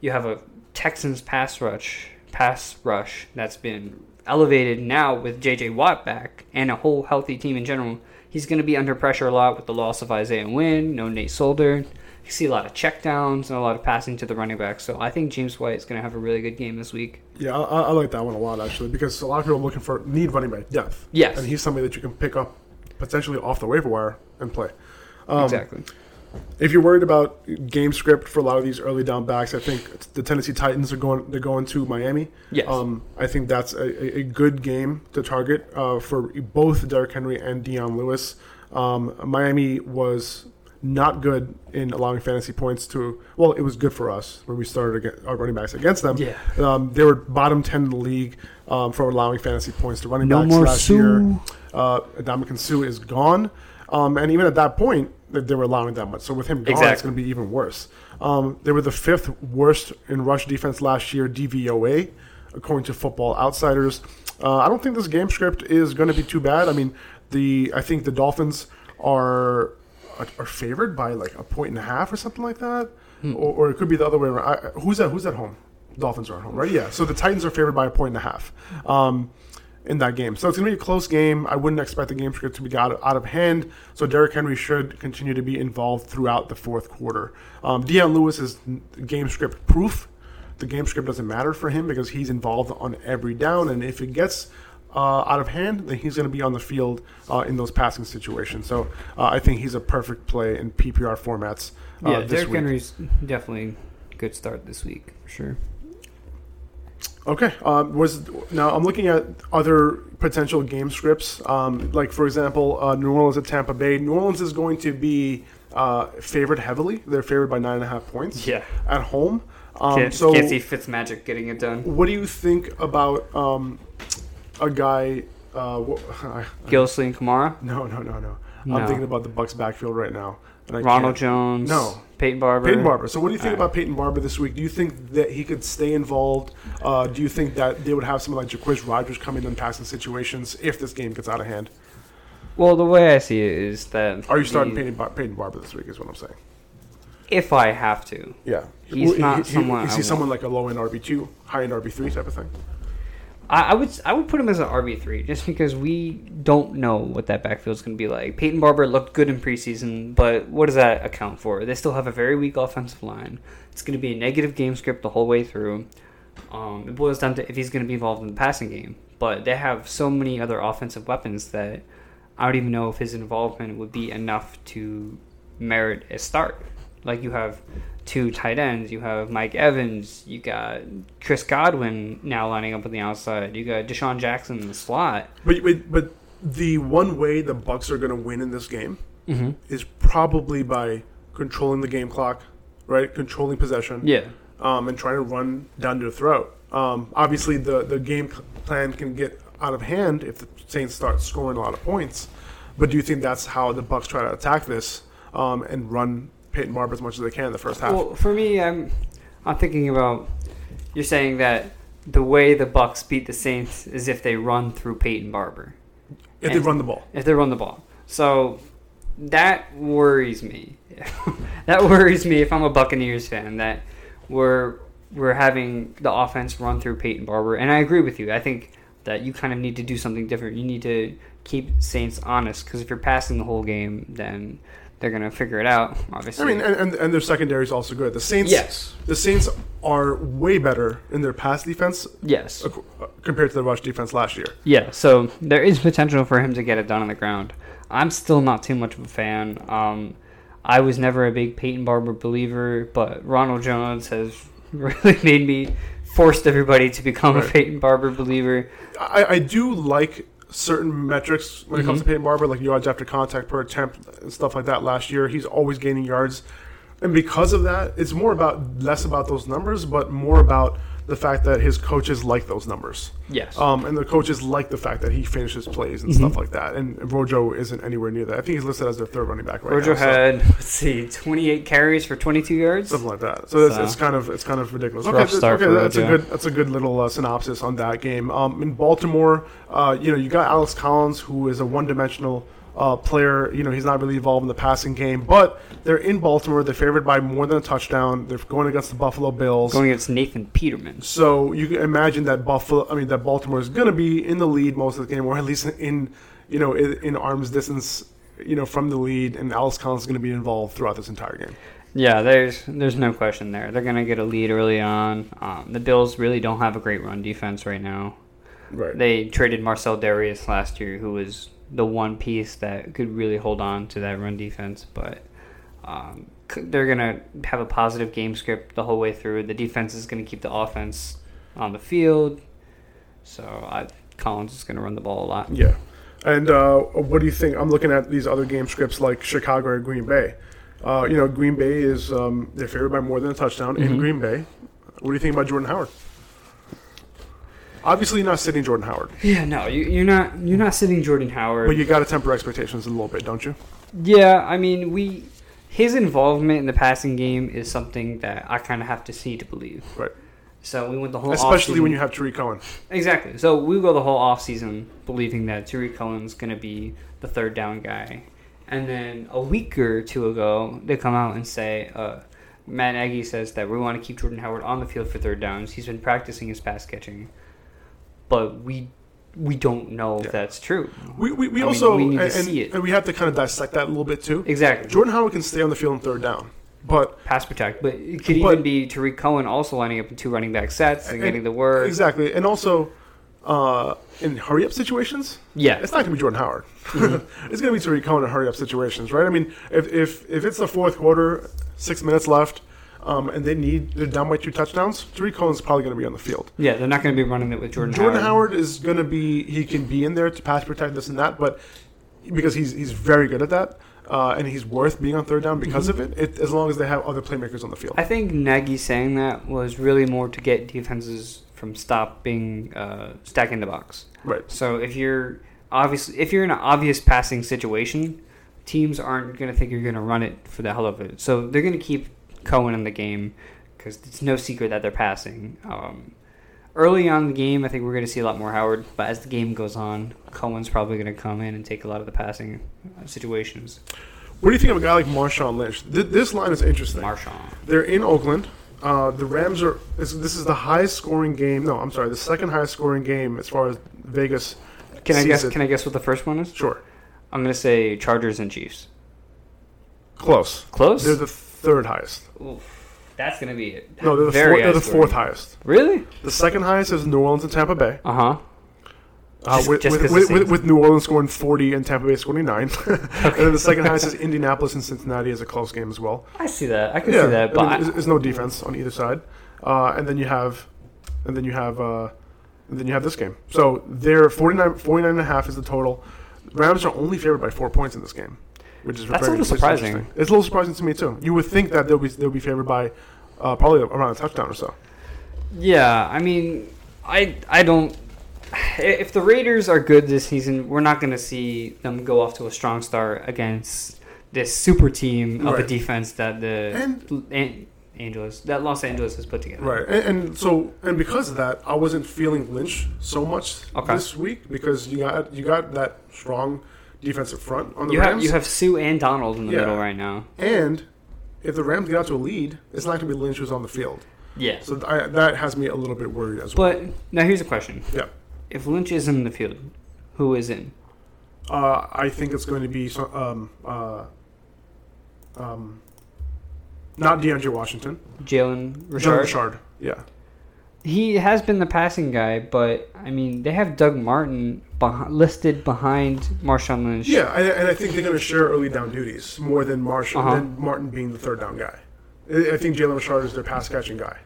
You have a Texans pass rush, pass rush that's been elevated now with JJ Watt back and a whole healthy team in general. He's going to be under pressure a lot with the loss of Isaiah Wynn, no Nate Solder. You see a lot of checkdowns and a lot of passing to the running back. So I think James White is going to have a really good game this week. Yeah, I, I like that one a lot actually because a lot of people are looking for need running back depth. Yes. and he's somebody that you can pick up potentially off the waiver wire and play. Um, exactly. If you're worried about game script for a lot of these early down backs, I think the Tennessee Titans are going. They're going to Miami. Yes. Um, I think that's a, a- good game to target uh, for both Derrick Henry and Dion Lewis. Um, Miami was not good in allowing fantasy points to. Well, it was good for us when we started our running backs against them. Yeah. Um, they were bottom ten in the league um, for allowing fantasy points to running No backs more last Suh. year. Uh, Ndamukong Suh is gone. Um, and even at that point, they they were allowing that much. So with him gone, it's going to be even worse. Um, they were the fifth worst in rush defense last year, DVOA, according to Football Outsiders. Uh, I don't think this game script is going to be too bad. I mean, the I think the Dolphins are are favored by like a point and a half or something like that, or, or it could be the other way around. I, who's at Who's at home? Dolphins are at home, right? Yeah. So the Titans are favored by a point and a half. Um, in that game. So it's going to be a close game. I wouldn't expect the game script to be out, out of hand. So Derrick Henry should continue to be involved throughout the fourth quarter. Um, Dion Lewis is game script proof. The game script doesn't matter for him because he's involved on every down. And if it gets uh, out of hand, then he's going to be on the field uh, in those passing situations. So uh, I think he's a perfect play in PPR formats. Uh, yeah, Derrick. Henry's definitely good start this week, for sure. Okay. Um, was now I'm looking at other potential game scripts. Um, like for example, uh, New Orleans at Tampa Bay. New Orleans is going to be uh, favored heavily. They're favored by nine and a half points. Yeah. At home. Um, Can't, so can't see Fitzmagic getting it done. what do you think about um, a guy? Uh, wh- (laughs) and Kamara, no, no, no, no. No. I'm thinking about the Bucks backfield right now. And I Ronald can't- Jones, No. Peyton Barber. Peyton Barber. So, what do you think All right. about Peyton Barber this week? Do you think that he could stay involved? Uh, do you think that they would have someone like Jacquizz Rodgers come in in passing situations if this game gets out of hand? Well, the way I see it is that Are you starting the- Peyton, Bar- Peyton Barber this week? Is what I'm saying. if I have to. Yeah, He's Well, not he, he, someone Is I he want. someone like a low end RB two, high end RB three type of thing? I, I would I would put him as an RB three just because we don't know what that backfield is going to be like. Peyton Barber looked good in preseason, but what does that account for? They still have a very weak offensive line. It's going to be a negative game script the whole way through. Um, it boils down to if he's going to be involved in the passing game, but they have so many other offensive weapons that I don't even know if his involvement would be enough to merit a start. Like you have two tight ends, you have Mike Evans, you got Chris Godwin now lining up on the outside, you got DeSean Jackson in the slot. But but, but the one way the Bucks are going to win in this game Mm-hmm. is probably by controlling the game clock, right? Controlling possession. Yeah, um, and trying to run down to the throat. Um, obviously, the, the game plan can get out of hand if the Saints start scoring a lot of points. But do you think that's how the Bucks try to attack this um, and run Peyton Barber as much as they can in the first half? Well, for me, I'm I'm thinking about you're saying that the way the Bucks beat the Saints is if they run through Peyton Barber. if they run the ball, if they run the ball. So that worries me. (laughs) that worries me if I'm a Buccaneers fan that we're we're having the offense run through Peyton Barber. And I agree with you. I think that you kind of need to do something different. You need to keep Saints honest because if you're passing the whole game, then they're gonna figure it out. Obviously, I mean, and, and, and their secondary is also good. The Saints, Yes. the Saints are way better in their pass defense yes, uh, compared to the rush defense last year. Yeah, so there is potential for him to get it done on the ground. I'm still not too much of a fan. Um, I was never a big Peyton Barber believer, but Ronald Jones has (laughs) really made me forced everybody to become a Peyton Barber believer. I, I do like certain metrics when it comes Mm-hmm. to Peyton Barber, like yards after contact per attempt and stuff like that. Last year, he's always gaining yards, and because of that, it's more about less about those numbers, but more about the fact that his coaches like those numbers. Yes. Um, and the coaches like the fact that he finishes plays and Mm-hmm. stuff like that. And Rojo isn't anywhere near that. I think he's listed as their third running back right Rojo now. so- had let's see, 28 carries for 22 yards. something like that. So it's, So- it's kind of it's kind of ridiculous. Okay, th- start okay, for that's a good that's a good little uh, synopsis on that game. Um, in Baltimore, uh, you know, you got Alex Collins, who is a one-dimensional uh, player. You know, he's not really involved in the passing game, but they're in Baltimore. They're favored by more than a touchdown. They're going against the Buffalo Bills. Going against Nathan Peterman. So you can imagine that Buffalo, I mean that Baltimore is going to be in the lead most of the game, or at least in, you know, in, in arm's distance, you know, from the lead, and Alex Collins is going to be involved throughout this entire game. Yeah, there's there's no question there. They're gonna get a lead early on. Um, the Bills really don't have a great run defense right now. Right. They traded Marcell Dareus last year, who was the one piece that could really hold on to that run defense. But um, they're gonna have a positive game script the whole way through. The defense is gonna keep the offense on the field. So I, Collins is gonna run the ball a lot. Yeah. And uh, what do you think? I'm looking at these other game scripts like Chicago or Green Bay. Uh, you know, Green Bay is um, they're favored by more than a touchdown Mm-hmm. in Green Bay. What do you think about Jordan Howard? Obviously, you're not sitting Jordan Howard, Yeah, no, you, you're not you're not sitting Jordan Howard. but you got to temper expectations a little bit, don't you? Yeah, I mean, we his involvement in the passing game is something that I kind of have to see to believe. Right. So we went the whole Especially when you have Tarik Cohen. exactly. So we go the whole offseason believing that Tarik Cohen's going to be the third down guy, and then a week or two ago they come out and say. Uh, Matt Nagy says that we want to keep Jordan Howard on the field for third downs. He's been practicing his pass catching, but we we don't know if that's true. We, we, we I mean, also we need to and, see it. and we have to kind of dissect that a little bit too. Exactly. Jordan Howard can stay on the field in third down, but pass protect, but it could But- even be Tarik Cohen also lining up in two running back sets and, getting the word. exactly, and also uh, in hurry up situations, Yeah. it's not going to be Jordan Howard. (laughs) it's going to be Tarik Cohen in hurry up situations, right? I mean, if if if it's the fourth quarter, six minutes left, um, and they need they're down by two touchdowns, Tarik Cohen's probably going to be on the field. Yeah, they're not going to be running it with Jordan, Jordan Howard. Howard is going to be he can be in there to pass protect this and that, but because he's he's very good at that. Uh, and he's worth being on third down because of it, it, as long as they have other playmakers on the field. I think Nagy saying that was really more to get defenses from stopping uh, stacking the box. right. So if you're obviously if you're in an obvious passing situation, teams aren't going to think you're going to run it for the hell of it. So they're going to keep Cohen in the game because it's no secret that they're passing. Um, early on in the game, I think we're going to see a lot more Howard, but as the game goes on, Cohen's probably going to come in and take a lot of the passing uh, situations. What do you think of a guy like Marshawn Lynch? Th- this line is interesting. Marshawn. They're in Oakland. Uh, the Rams are. This, this is the highest scoring game. No, I'm sorry, the second highest scoring game as far as Vegas. Can I guess? it. Can I guess what the first one is? Sure, I'm going to say Chargers and Chiefs. close. Close. They're the third highest. Oof, that's going to be it. No, they're the, four, they're the scoring. fourth highest. Really? The second highest is New Orleans and Tampa Bay. Uh huh. Uh, Just- with, just with, with, with New Orleans scoring 40 and Tampa Bay scoring 9. okay. (laughs) and then the second highest is (laughs) Indianapolis and Cincinnati is a close game as well. I see that. I can see that, but mean, I- there's, there's no defense on either side. Uh, and then you have, and then you have, uh, and then you have this game. So they're 49, 49 and a half is the total. Rams are only favored by four points in this game, which is That's a little surprising. It's a little surprising to me too. You would think that they'll be they'll be favored by uh, probably around a touchdown or so. Yeah, I mean, I I don't. If the Raiders are good this season, we're not going to see them go off to a strong start against this super team of a defense that the And- An- Angeles that Los Angeles has put together. Right, and, and so and because of that, I wasn't feeling Lynch so much Okay. this week because you got you got that strong defensive front on the You Rams. have you have Suh and Donald in the Yeah. middle right now. and if the Rams get out to a lead, it's not going to be Lynch who's on the field. Yeah. So I, that has me a little bit worried as well. But now here's a question: yeah, If Lynch isn't in the field, who is in? uh, I think it's going to be um, uh, um, not DeAndre Washington, Jalen John Richard. Richard. Yeah, He has been the passing guy, but I mean, they have Doug Martin beh- listed behind Marshawn Lynch. yeah, and, and I think they're going to share early down duties more than Marshall Uh-huh. than Martin being the third down guy. I think Jalen Richard is their pass catching guy.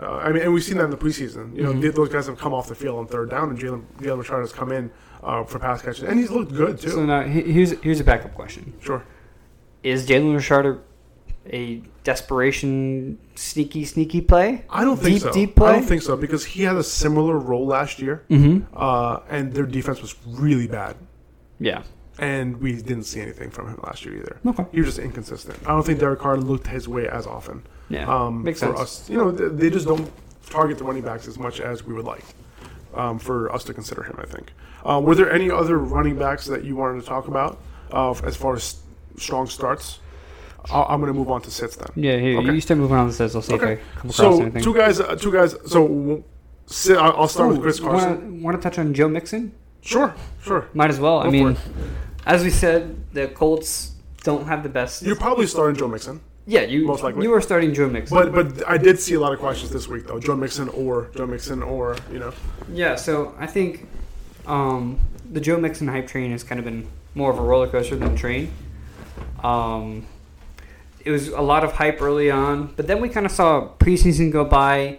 Uh, I mean, and we've seen that in the preseason. You know, Mm-hmm. th- those guys have come off the field on third down, and Jalen Jalen Richard has come in uh, for pass catching, and he's looked good too. So now here's here's a backup question: sure. Is Jalen Richard a, desperation, sneaky, sneaky play? I don't think deep, so. Deep play. I don't think so because he had a similar role last year, Mm-hmm. uh, and their defense was really bad, Yeah. and we didn't see anything from him last year either. Okay. He was just inconsistent. I don't think Derek Carr looked his way as often. Yeah. um, Makes for sense. us. You know, they just don't target the running backs as much as we would like um, for us to consider him. I think. Uh, were there any other running backs that you wanted to talk about uh, as far as strong starts? I'll, I'm going to move on to sits then. Yeah. Here, Okay. you start moving on the says. I'll see Okay. if I come across So anything. two guys, uh, two guys. So sit, I'll start with Chris Carson. Want to touch on Joe Mixon? Sure, sure. Might as well. I Go for mean, as we said, the Colts don't have the best. You're probably starting Joe Mixon, yeah, you most likely. you are starting Joe Mixon. but but I did see a lot of questions this week though. Joe Mixon or Joe Mixon or you know. Yeah, so I think um, the Joe Mixon hype train has kind of been more of a roller coaster than a train. Um, it was a lot of hype early on, but then we kind of saw preseason go by,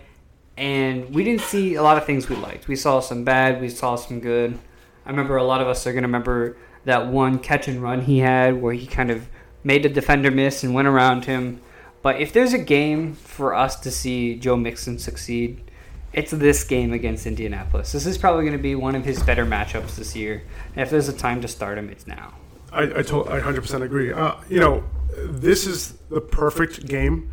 and we didn't see a lot of things we liked. We saw some bad, we saw some good. I remember a lot of us are going to remember that one catch and run he had where he kind of made the defender miss and went around him. But if there's a game for us to see Joe Mixon succeed, it's this game against Indianapolis. This is probably going to be one of his better matchups this year. And if there's a time to start him, it's now. I I, to- I 100% agree. Uh, you know, this is the perfect game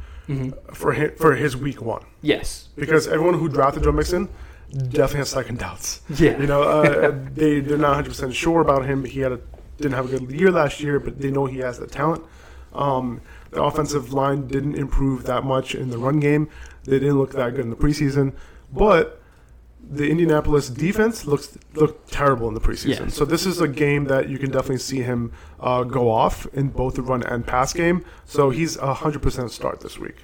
for his, for his week one Yes. because everyone who drafted Joe Mixon definitely has second doubts. Yeah. You know, uh, (laughs) they they're not 100 percent sure about him. He had a didn't have a good year last year, but they know he has the talent. Um, the offensive line didn't improve that much in the run game. They didn't look that good in the preseason, but the Indianapolis defense looks looked terrible in the preseason. Yeah. So this is a game that you can definitely see him uh, go off in both the run and pass game. So he's a hundred percent start this week.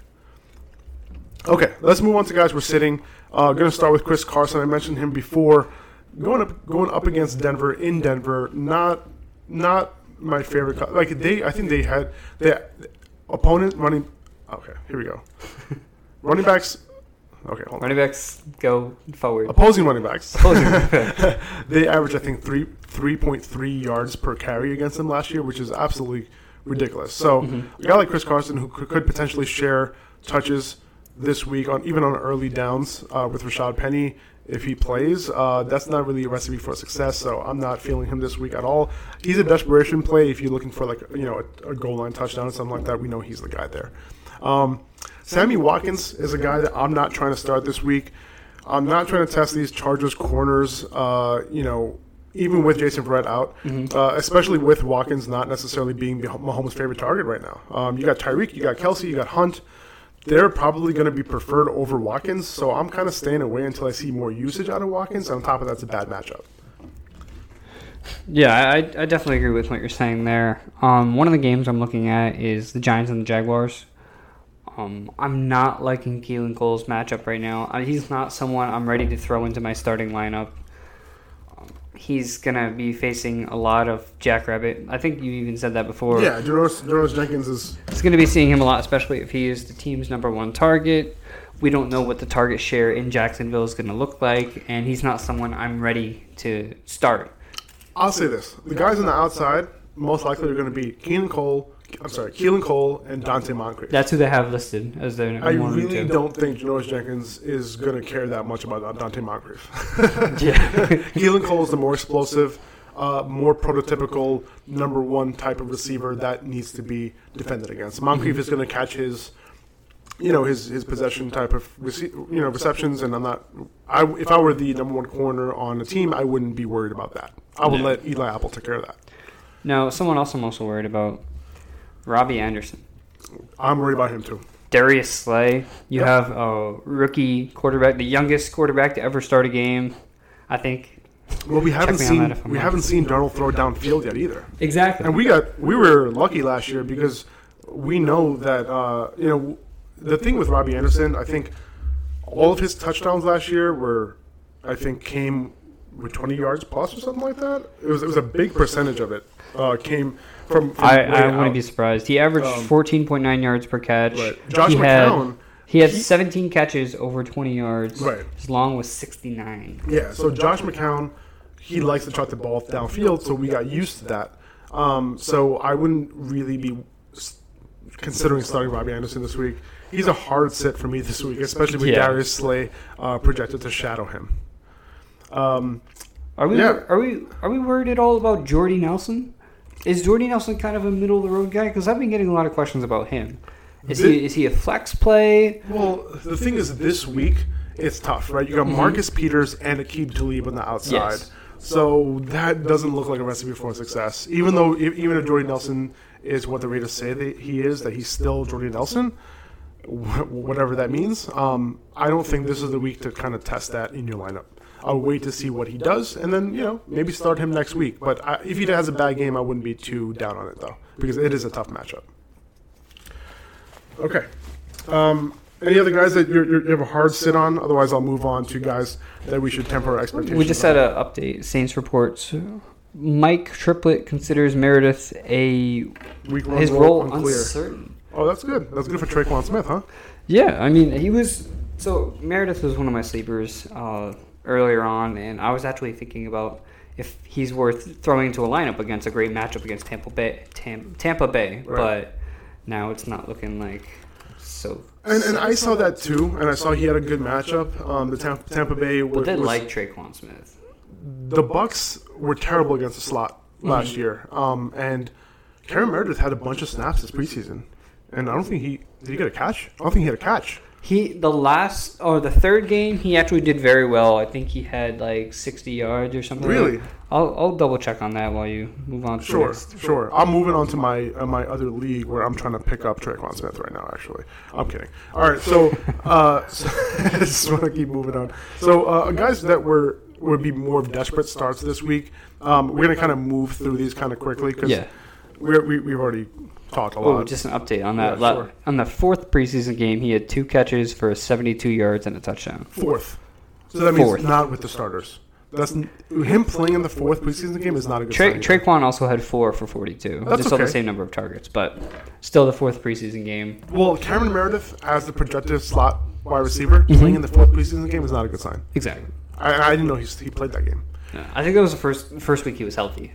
Okay, let's move on to guys we're sitting. Uh, going to start with Chris Carson. I mentioned him before. Going up, going up against Denver in Denver. Not, not my favorite. co- Like they, I think they had the opponent running. Okay, here we go. (laughs) running backs. Okay, hold on. Running backs go forward. Opposing running backs. Opposing. (laughs) (laughs) they averaged, I think, three three point three yards per carry against them last year, which is absolutely ridiculous. So a guy like Chris Carson, who could, could potentially share touches this week on even on early downs uh, with Rashaad Penny, if he plays, uh, that's not really a recipe for success. So I'm not feeling him this week at all. He's a desperation play if you're looking for like you know a, a goal line touchdown or something like that. We know he's the guy there. Um, Sammy Watkins is a guy that I'm not trying to start this week. I'm not trying to test these Chargers corners. Uh, you know, even with Jason Verrett out, uh, especially with Watkins not necessarily being Mahomes' favorite target right now. Um, you got Tyreek, you got Kelce, you got Hunt. They're probably going to be preferred over Watkins, so I'm kind of staying away until I see more usage out of Watkins. On top of that, it's a bad matchup. Yeah, I, I definitely agree with what you're saying there. Um, one of the games I'm looking at is the Giants and the Jaguars. Um, I'm not liking Keelan Cole's matchup right now. He's not someone I'm ready to throw into my starting lineup. Um, he's gonna be facing a lot of Jackrabbit. I think you even said that before. Yeah, Janoris Jenkins is going to be seeing him a lot, especially if he is the team's number one target. We don't know what the target share in Jacksonville is going to look like, and he's not someone I'm ready to start. I'll say this: the guys on the outside most likely are going to be Keenan Cole. I'm sorry, Keelan Cole and Donte Moncrief. That's who they have listed as their I number one and really don't think Janoris Jenkins is going to care that much about Donte Moncrief. (laughs) Yeah. (laughs) Keelan Cole is the more explosive, uh, more prototypical number one type of receiver that needs to be defended against. Moncrief is going to catch his, you know, his his possession type of rece- you know receptions, and I'm not. I if I were the number one corner on a team, I wouldn't be worried about that. I would Yeah. let Eli Apple take care of that. now, someone else I'm also worried about Robbie Anderson. I'm worried about him too. Darius Slay. You Yep. have a rookie quarterback, the youngest quarterback to ever start a game. I think. Well, we haven't seen that if I'm we wrong. haven't seen Darnold throw downfield yet either. Exactly. And we got we were lucky last year because we know that uh, you know the thing with Robbie Anderson. I think all of his touchdowns last year were, I think, came with 20 yards plus or something like that. It was it was a big percentage of it uh, came from. from I, I wouldn't out. be surprised. He averaged Um, 14.9 yards per catch. Right. Josh he had- McCown He had 17 catches over 20 yards. Right. His long was 69. Yeah, so Josh McCown, he likes to trot the ball downfield, so we got used to that. Um, so I wouldn't really be considering starting Robbie Anderson this week. He's a hard sit for me this week, especially with Yeah. Darius Slay uh, projected to shadow him. Um, Are we Yeah. are we are we worried at all about Jordy Nelson? Is Jordy Nelson kind of a middle of the road guy? Because I've been getting a lot of questions about him. Is he is he a flex play? well, the thing is, this week it's tough, right? You got Marcus Peters and Aqib Talib on the outside. Yes. So that doesn't look like a recipe for success. Even though, even if Jordy Nelson is what the Raiders say that he is, that he's still Jordy Nelson, whatever that means. Um, I don't think this is the week to kind of test that in your lineup. I'll wait to see what he does, and then you know maybe start him next week. But I, if he has a bad game, I wouldn't be too down on it though, because it is a tough matchup. Okay. Um, any other guys that you're, you're, you have a hard sit on? Otherwise, I'll move on to guys that we should temper our expectations. We just had an update. Saints reports. Mike Triplett considers Meredith a his role role unclear. uncertain. Oh, that's good. That's good for Tre'Quan Smith, huh? Yeah, I mean, he was. So, Meredith was one of my sleepers uh, earlier on, and I was actually thinking about if he's worth throwing into a lineup against a great matchup against Tampa Bay. Tam, Tampa Bay, Right. but now it's not looking like so. And, and I saw that too, and I saw he had a good matchup. Um, the Tampa, Tampa Bay But was, they was- like Tre'Quan Smith. the Bucks were terrible against the slot last year, um, and Cameron Meredith had a bunch of snaps this preseason, and I don't think he did. He get a catch? I don't think he had a catch. He the last or the third game he actually did very well. I think he had like sixty yards or something. Really? I'll I'll double check on that while you move on. To Sure, sure. I'm moving on to my uh, my other league where I'm trying to pick up Tre'Quan Smith right now. Actually, I'm kidding. All right, so, uh, (laughs) so (laughs) I just want to keep moving on. So uh, guys that were would be more desperate starts this week. Um, we're gonna kind of move through these kind of quickly because Yeah. We're, we we've already talked a Oh, lot. just an update on Yeah, that. La- sure. On the fourth preseason game, he had two catches for 72 yards and a touchdown. fourth. So that means Fourth. not with the starters. That's him playing in the fourth preseason game is not a good Tra- sign. Tre'Quan also had four for 42. That's just still the okay. same number of targets, but still the fourth preseason game. well, Cameron Meredith as the projected slot wide receiver Mm-hmm. playing in the fourth preseason game is not a good sign. Exactly. I, I didn't know he, he played that game. Yeah. I think that was the first first week he was healthy.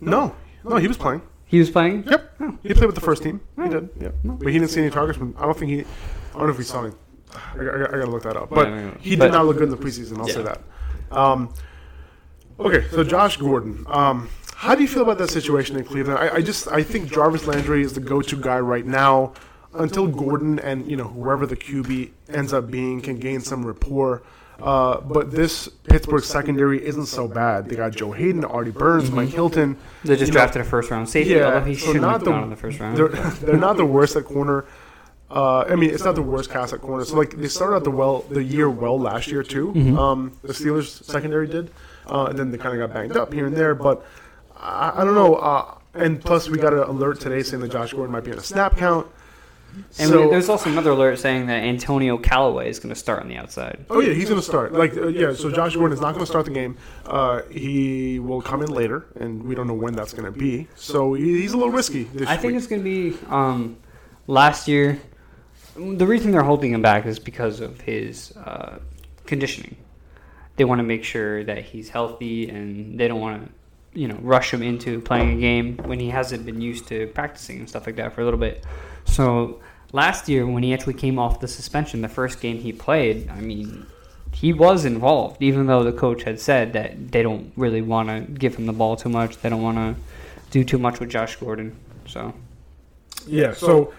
No, no, he was playing. He was playing. Yep, he played with the first team. He did. Yeah, but he didn't see any targets. From, I don't think he. I don't know if he saw any. I, I, I gotta look that up. But Yeah, yeah, yeah. he did But- not look good in the preseason. I'll say that. Um, okay, so Josh Gordon. Um, how do you feel about that situation in Cleveland? I, I just I think Jarvis Landry is the go-to guy right now until Gordon and you know whoever the QB ends up being can gain some rapport. Uh, but this Pittsburgh secondary isn't so bad. They got Joe Haden, Artie Burns, Mike Hilton. They just You know, drafted a first round safety, although he so shouldn't not have gone in the first round. They're, (laughs) they're not the worst at corner. Uh, I mean, it's not the worst cast at corner. So like they started out the well the year well last year too. Mm-hmm. Um, the Steelers secondary did, uh, and then they kind of got banged up here and there. But I, I don't know. Uh, and plus, we got an alert today saying that Josh Gordon might be on a snap count. And so, we, there's also another alert saying that Antonio Callaway is going to start on the outside. Oh yeah, he's going to start. Like uh, yeah, so Josh Gordon is not going to start the game. Uh, he will come in later, and we don't know when that's going to be. So he's a little risky. This I think week. it's going to be um, last year. The reason they're holding him back is because of his uh, conditioning. They want to make sure that he's healthy, and they don't want to, you know, rush him into playing a game when he hasn't been used to practicing and stuff like that for a little bit. So last year, when he actually came off the suspension, the first game he played, I mean, he was involved, even though the coach had said that they don't really want to give him the ball too much. They don't want to do too much with Josh Gordon. So Yeah. So,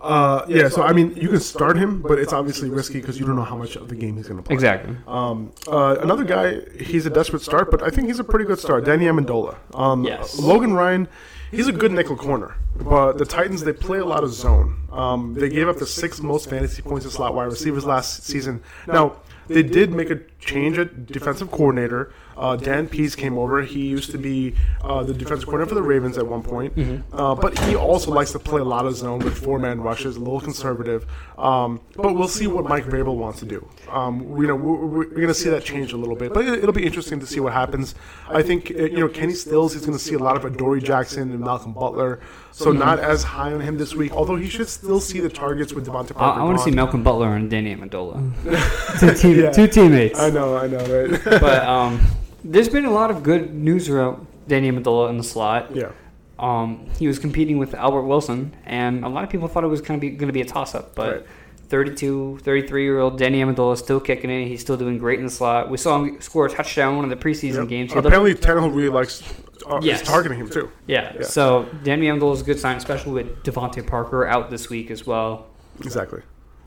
uh, yeah. So I mean, you can start him, but it's obviously risky because you don't know how much of the game he's going to play. exactly. Um, uh, another guy, he's a desperate start, but I think he's a pretty good start. Danny Amendola. Um, Yes. Logan Ryan, he's a good nickel corner, but the Titans they play a lot of zone. Um, they gave up the sixth most fantasy points to slot wide receivers last season. Now, they did make a change at defensive coordinator. Uh, Dan Pees came over. He used to be uh, the defensive coordinator for the Ravens at one point, uh, but he also likes to play a lot of zone with four man rushes, a little conservative. Um, but we'll see what Mike Vrabel wants to do. Um, we, you know, we're, we're going to see that change a little bit, but it, will be interesting to see what happens. I think uh, you know Kenny Stills is going to see a lot of Adoree Jackson and Malcolm Butler, so not as high on him this week. Although he should still see the targets with DeVante I, Parker. I want to see. Malcolm Butler and Danny Amendola. (laughs) two, team, Yeah. two teammates. I know, I know, right? But (laughs) um, there's been a lot of good news about Danny Amendola in the slot. yeah. Um, he was competing with Albert Wilson, and a lot of people thought it was going to be going to be a toss up. But Right. 32, 33 year old Danny Amendola is still kicking it. He's still doing great in the slot. We saw him score a touchdown in one of the preseason Yep. games. Looked- Apparently, Tannehill really likes uh, Yes. targeting him too. yeah. Yeah. So Danny Amendola is a good sign, especially with DeVante Parker out this week as well. Exactly.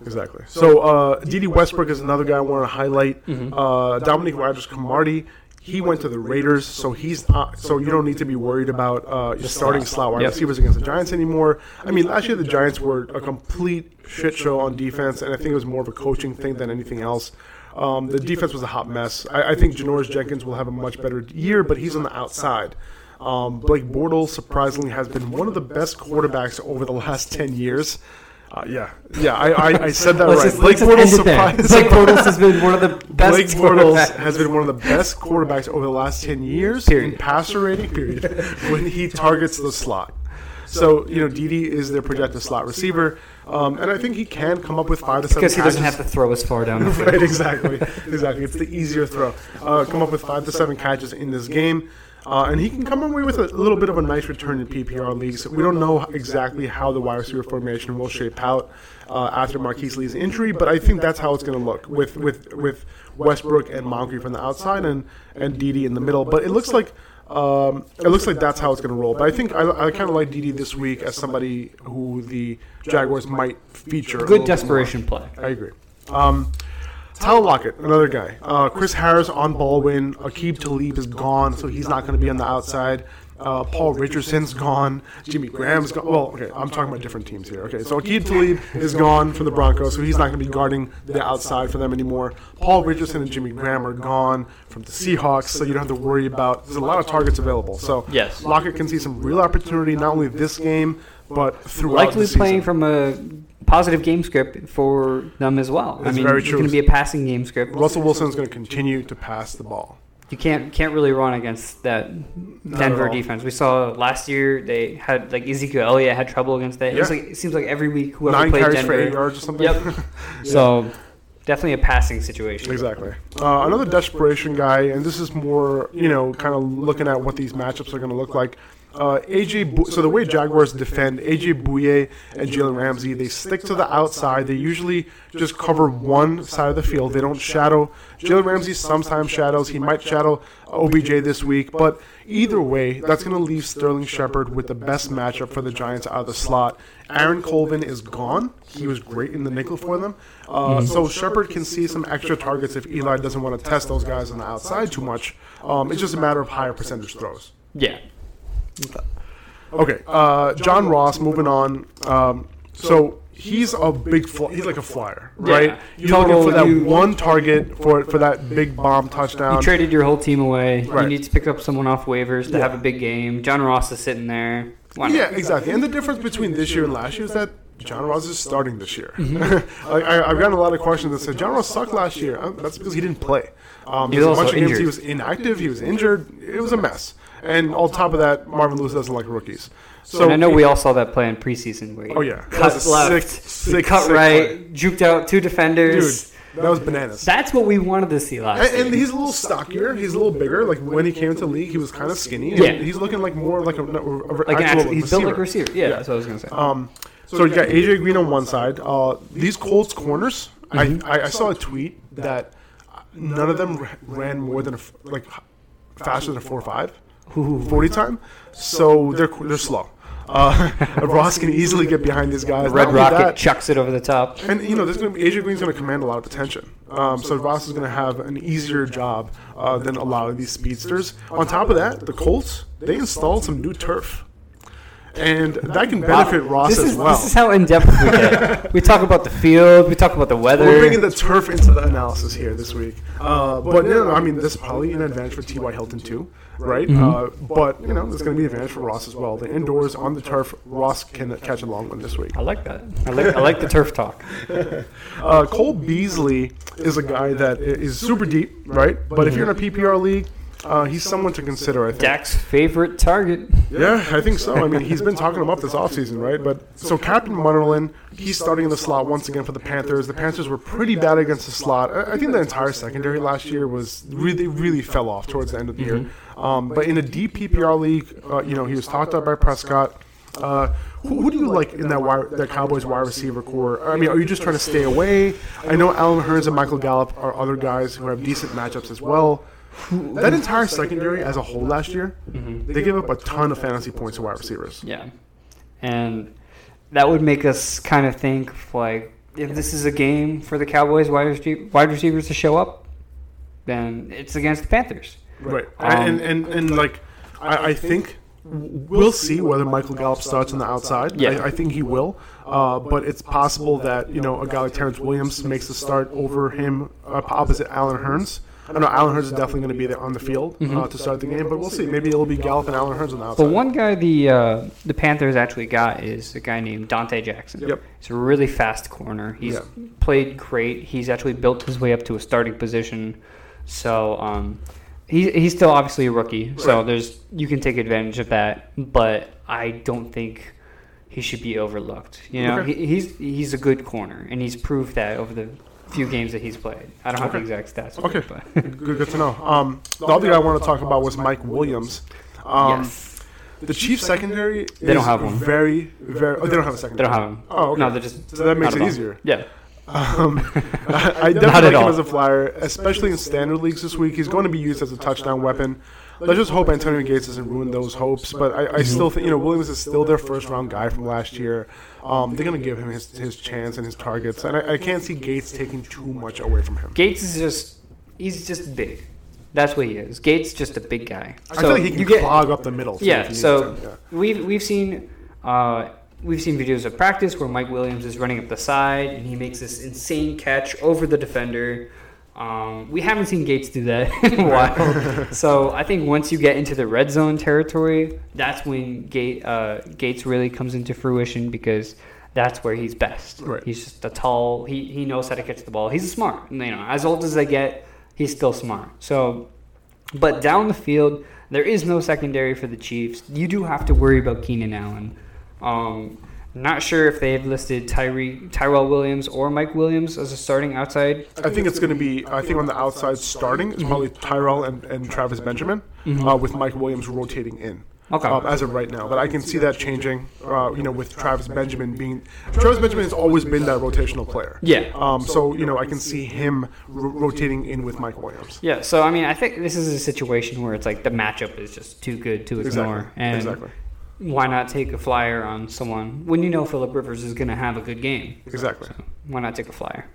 Exactly. So, uh, Dede Westbrook is another guy I want to highlight. Mm-hmm. Uh, Dominique Rodgers-Cromartie, he went to the Raiders, so he's not, so you don't need to be worried about uh, your starting slot wide Yep. receivers against the Giants anymore. I mean, last year the Giants were a complete shit show on defense, and I think it was more of a coaching thing than anything else. Um, the defense was a hot mess. I, I think Janoris Jenkins will have a much better year, but he's on the outside. Um, Blake Bortles surprisingly has been one of the best quarterbacks over the last ten years. Uh, yeah, yeah, I, I, I said that right. just, Blake Bortles end it there. surprised. Blake Bortles has been one of the (laughs) best Blake Bortles quarterbacks. has been one of the best quarterbacks over the last ten years Period. in passer rating. Period. (laughs) when he targets the slot. So you know, Dede is their projected slot receiver, um, and I think he can come up with five to seven. Because he doesn't have to throw as far down the (laughs) field. right, exactly, exactly. It's the easier throw. Uh, come up with five to seven catches in this game, uh, and he can come away with a little bit of a nice return in PPR leagues. We don't know exactly how the wide receiver formation will shape out uh, after Marquise Lee's injury, but I think that's how it's going to look with with with Westbrook and Moncrief from the outside and and Dede in the middle. But it looks like. Um, it looks like that's how it's going to roll. But I think I, I kind of like Dede this week as somebody who the Jaguars might feature. Good desperation play. I agree. Um, Tyler Lockett, another guy. Uh, Chris Harris on Baldwin. Aqib Talib is gone, so he's not going to be on the outside. Uh, Paul Richardson's gone. Jimmy Graham's gone. Well, okay, I'm talking about different teams here. Okay, so Aqib Talib is gone from the Broncos, so he's not going to be guarding the outside for them anymore. Paul Richardson and Jimmy Graham are gone from the Seahawks, so you don't have to worry about. There's a lot of targets available. So Yes. Lockett can see some real opportunity not only this game but throughout the game. Likely the playing from a positive game script for them as well. I mean, very it's true. going to be a passing game script. Russell Wilson's going to continue to pass the ball. You can't can't really run against that at Denver defense. We saw last year they had like Ezekiel Elliott had trouble against that. It, was Yeah. like, it seems like every week whoever Nine played carries Denver. for eight yards or something. Yep. (laughs) So definitely a passing situation. Exactly. Uh, another desperation guy, and this is more, you know, kind of looking at what these matchups are going to look like. Uh, AJ, Bu- so the way Jaguars defend AJ Bouye and Jalen Ramsey, they stick to the outside. They usually just cover one side of the field. They don't shadow. Jalen Ramsey sometimes shadows. He might shadow OBJ this week, but either way, that's going to leave Sterling Shepard with the best matchup for the Giants out of the slot. Aaron Colvin is gone. He was great in the nickel for them. Uh, So Shepard can see some extra targets if Eli doesn't want to test those guys on the outside too much. Um, it's just a matter of higher percentage throws. Yeah. Okay, uh, John Ross. Moving on. Um, so he's a big. Fl- he's like a flyer, right? Yeah. You're Total, looking for that you- one target for for that big bomb touchdown. You traded your whole team away. Right. You need to pick up someone off waivers to Yeah. have a big game. John Ross is sitting there. Why not? Yeah, exactly. And the difference between this year and last year is that John Ross is starting this year. Mm-hmm. (laughs) like, I, I've gotten a lot of questions that said John Ross sucked last year. Uh, That's because he didn't play. Um, He was there's a also bunch of games injured. he was inactive. He was injured. It was a mess. And on top of that, Marvin Lewis doesn't like rookies. So and I know we all saw that play in preseason where he Oh, yeah. Cut left, sick, sick, cut sick right, juked out two defenders. dude, that was bananas. That's what we wanted to see last And, and he's a little stockier. He's a little bigger. Like when he came into the league, he was kind of skinny. Yeah. he's looking like more like a, a, a Like actual actual, he's built like a receiver. receiver. Yeah, that's what I was gonna say. Um, so you got AJ Green on one side. Uh, these Colts corners, Mm-hmm. I, I, I saw a tweet that none of them ran more than a, like faster than a four five, forty time. So they're they're slow. Uh, (laughs) Ross can easily get behind these guys. Red Not only Rocket that- chucks it over the top. and you know, there's gonna be, AJ Green's going to command a lot of attention. Um, so Ross is going to have an easier job uh, than a lot of these speedsters. On top of that, the Colts they installed some new turf, and that can benefit Ross this as is, well. This is how in depth we get. (laughs) we talk about the field. We talk about the weather. We're bringing the turf into the analysis here this week. Uh, but no, no, I mean, this is probably an advantage for T.Y. Hilton too, right? Mm-hmm. Uh, but you know, there's going to be an advantage for Ross as well. The indoors on the turf, Ross can catch a long one this week. I like that. I like I like the turf talk. (laughs) Uh, Cole Beasley is a guy that is super deep, right? But if you're in a PPR league, uh, he's someone to consider. I think. Dak's favorite target. Yeah, I think so. I mean, he's been talking him up this offseason, right? But so Captain Munnerlyn, he's starting in the slot once again for the Panthers. The Panthers were pretty bad against the slot. I I think the entire secondary last year was really, really fell off towards the end of the year. Um, but in a deep PPR league, uh, you know, he was talked up by Prescott. Uh, who, who do you like in that wide, that Cowboys wide receiver core? I mean, are you just trying to stay away? I know Allen Hurns and Michael Gallup are other guys who have decent matchups as well. That entire secondary as a whole last year, they gave up a ton of fantasy points to wide receivers. Yeah, and that would make us kind of think like if this is a game for the Cowboys wide, receivers to show up, then it's against the Panthers. Right. Um, and, and, and like, I, I think we'll see whether Michael Gallup starts on the outside. Yeah. I, I think he will. Uh, but it's possible that, you know, a guy like Terrance Williams makes the start over him uh, opposite Allen Hurns. I don't know Allen Hurns is definitely going to be there on the field uh, to start the game, but we'll see. Maybe it'll be Gallup and Allen Hurns on the outside. But one guy the uh, the Panthers actually got is a guy named Donte Jackson. Yep. He's a really fast corner. He's Yeah. played great. He's actually built his way up to a starting position. So um, he, he's still obviously a rookie. So there's you can take advantage of that. But I don't think he should be overlooked. You know, Okay. he, he's he's a good corner, and he's proved that over the few games that he's played. I don't have the exact stats. Okay. but good, good to know. Um, the other guy I want to talk about was Mike Williams. Um, yes, The Chiefs secondary They don't have one. very, very. Oh, they don't have a secondary. they don't have him. Oh, okay. No, they're just So that makes not it easier. Yeah. Um, (laughs) I, I Not definitely at like him all. as a flyer, especially in standard leagues this week. He's going to be used as a touchdown weapon. Let's just hope Antonio Gates doesn't ruin those hopes. But I, I still think you know Williams is still their first round guy from last year. Um, they're going to give him his, his chance and his targets, and I, I can't see Gates taking too much away from him. Gates is just he's just big. That's what he is. Gates just a big guy. I feel like he can you get- clog up the middle. too, Yeah. So yeah. we've we've seen uh, we've seen videos of practice where Mike Williams is running up the side and he makes this insane catch over the defender. Um, we haven't seen Gates do that (laughs) in a while. so I think once you get into the red zone territory, that's when Gate, uh, Gates really comes into fruition because that's where he's best. Right. He's just a tall. He he knows how to catch the ball. He's smart. You know, as old as they get, he's still smart. So but down the field, there is no secondary for the Chiefs. You do have to worry about Keenan Allen. Um, not sure if they've listed Tyree, Tyrell Williams or Mike Williams as a starting outside. I think it's going to be. I think on the outside starting is probably Tyrell and, and Travis Benjamin, uh, with Mike Williams rotating in. Okay. Um, as of right now, but I can see that changing. Uh, you know, with Travis Benjamin being Travis Benjamin has always been that rotational player. Yeah. Um. So you know, I can see him ro- rotating in with Mike Williams. Yeah, so I mean, I think this is a situation where it's like the matchup is just too good to ignore, Exactly. and Exactly. Why not take a flyer on someone when you know Philip Rivers is going to have a good game? Exactly. Why not take a flyer?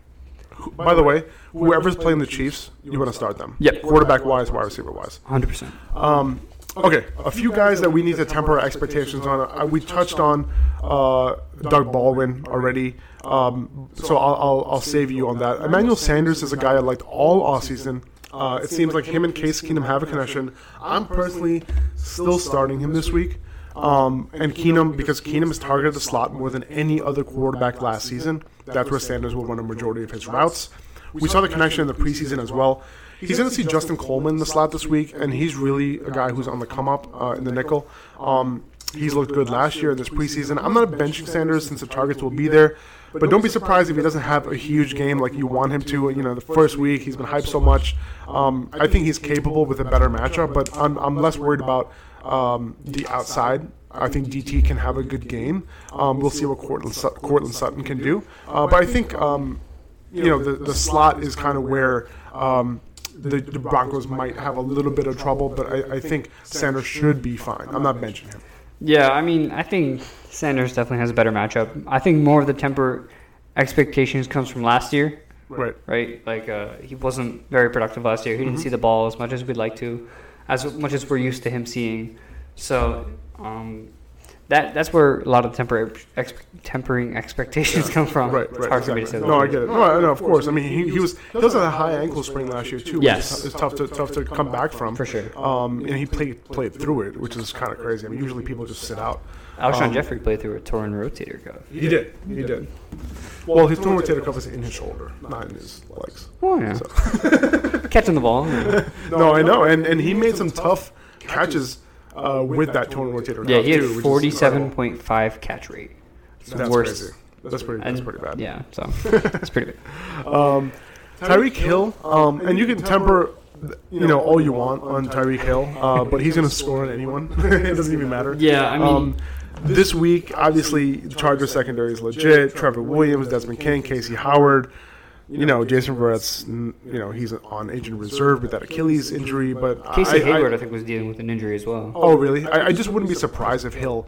By the way, whoever's playing the Chiefs, you want to start them. Yep. Quarterback wise, wide receiver wise. Hundred percent. Um, okay, a few guys that we need to temper our expectations on. Uh, we touched on uh, Doug Baldwin already, um, so I'll, I'll, I'll save you on that. Emmanuel Sanders is a guy I liked all offseason. Uh, it seems like him and Case Keenum have a connection. I'm personally still starting him this week. Um, and Keenum, because Keenum has targeted the slot more than any other quarterback last season, that's where Sanders will run a majority of his routes. We saw the connection in the preseason as well. He's going to see Justin Coleman in the slot this week, and he's really a guy who's on the come up uh, in the nickel. Um, he's looked good last year in this preseason. I'm not benching Sanders since the targets will be there, but don't be surprised if he doesn't have a huge game like you want him to. You know, the first week he's been hyped so much. Um, I think he's capable with a better matchup, but I'm, I'm less worried about um, the outside. I think DT can have a good game. Um, we'll see what Courtland, Courtland Sutton can do. Uh, but I think um, you know the, the slot is kind of where um, the, the Broncos might have a little bit of trouble. But I, I think Sanders should be fine. I'm not benching him. Yeah, I mean, I think Sanders definitely has a better matchup. I think more of the temper expectations comes from last year, Right. right? Like uh, he wasn't very productive last year. He didn't see the ball as much as we'd like to, as much as we're used to him seeing. So um, that that's where a lot of temper, ex, tempering expectations come from. Right, It's right. hard for me to exactly. say. No, I get it. No, no, of course. I mean, he, he was he was at a high ankle sprain last year too. which Yes. is tough to tough to come back from For sure. Um, and he played played through it, which is kind of crazy. I mean, usually people just sit out. Alshon Um, Jeffery played through a torn rotator cuff. He did. He did. Well, his torn rotator cuff is in his shoulder, not in his legs. Oh yeah, (laughs) catching the ball. No, I know, and and he made some tough catches uh, with that torn rotator cuff Yeah, he had which is forty-seven incredible. point five catch rate. It's the That's worst. crazy. That's pretty. That's pretty bad. Yeah, so (laughs) it's pretty bad. Um, Tyreek Hill, um, and you can temper, you know, all you want on Tyreek Hill, uh, but he's going to score on anyone. (laughs) it doesn't even matter. Yeah, I mean, Um, this week, obviously, the Chargers secondary is legit. Trevor Williams, Desmond King, Casey Hayward. You know, Jason Verrett's, you know, he's on agent reserve with that Achilles injury, but Casey I- I- Hayward, I, think, was dealing with an injury as well. Oh, really? I, I just wouldn't be surprised if Hill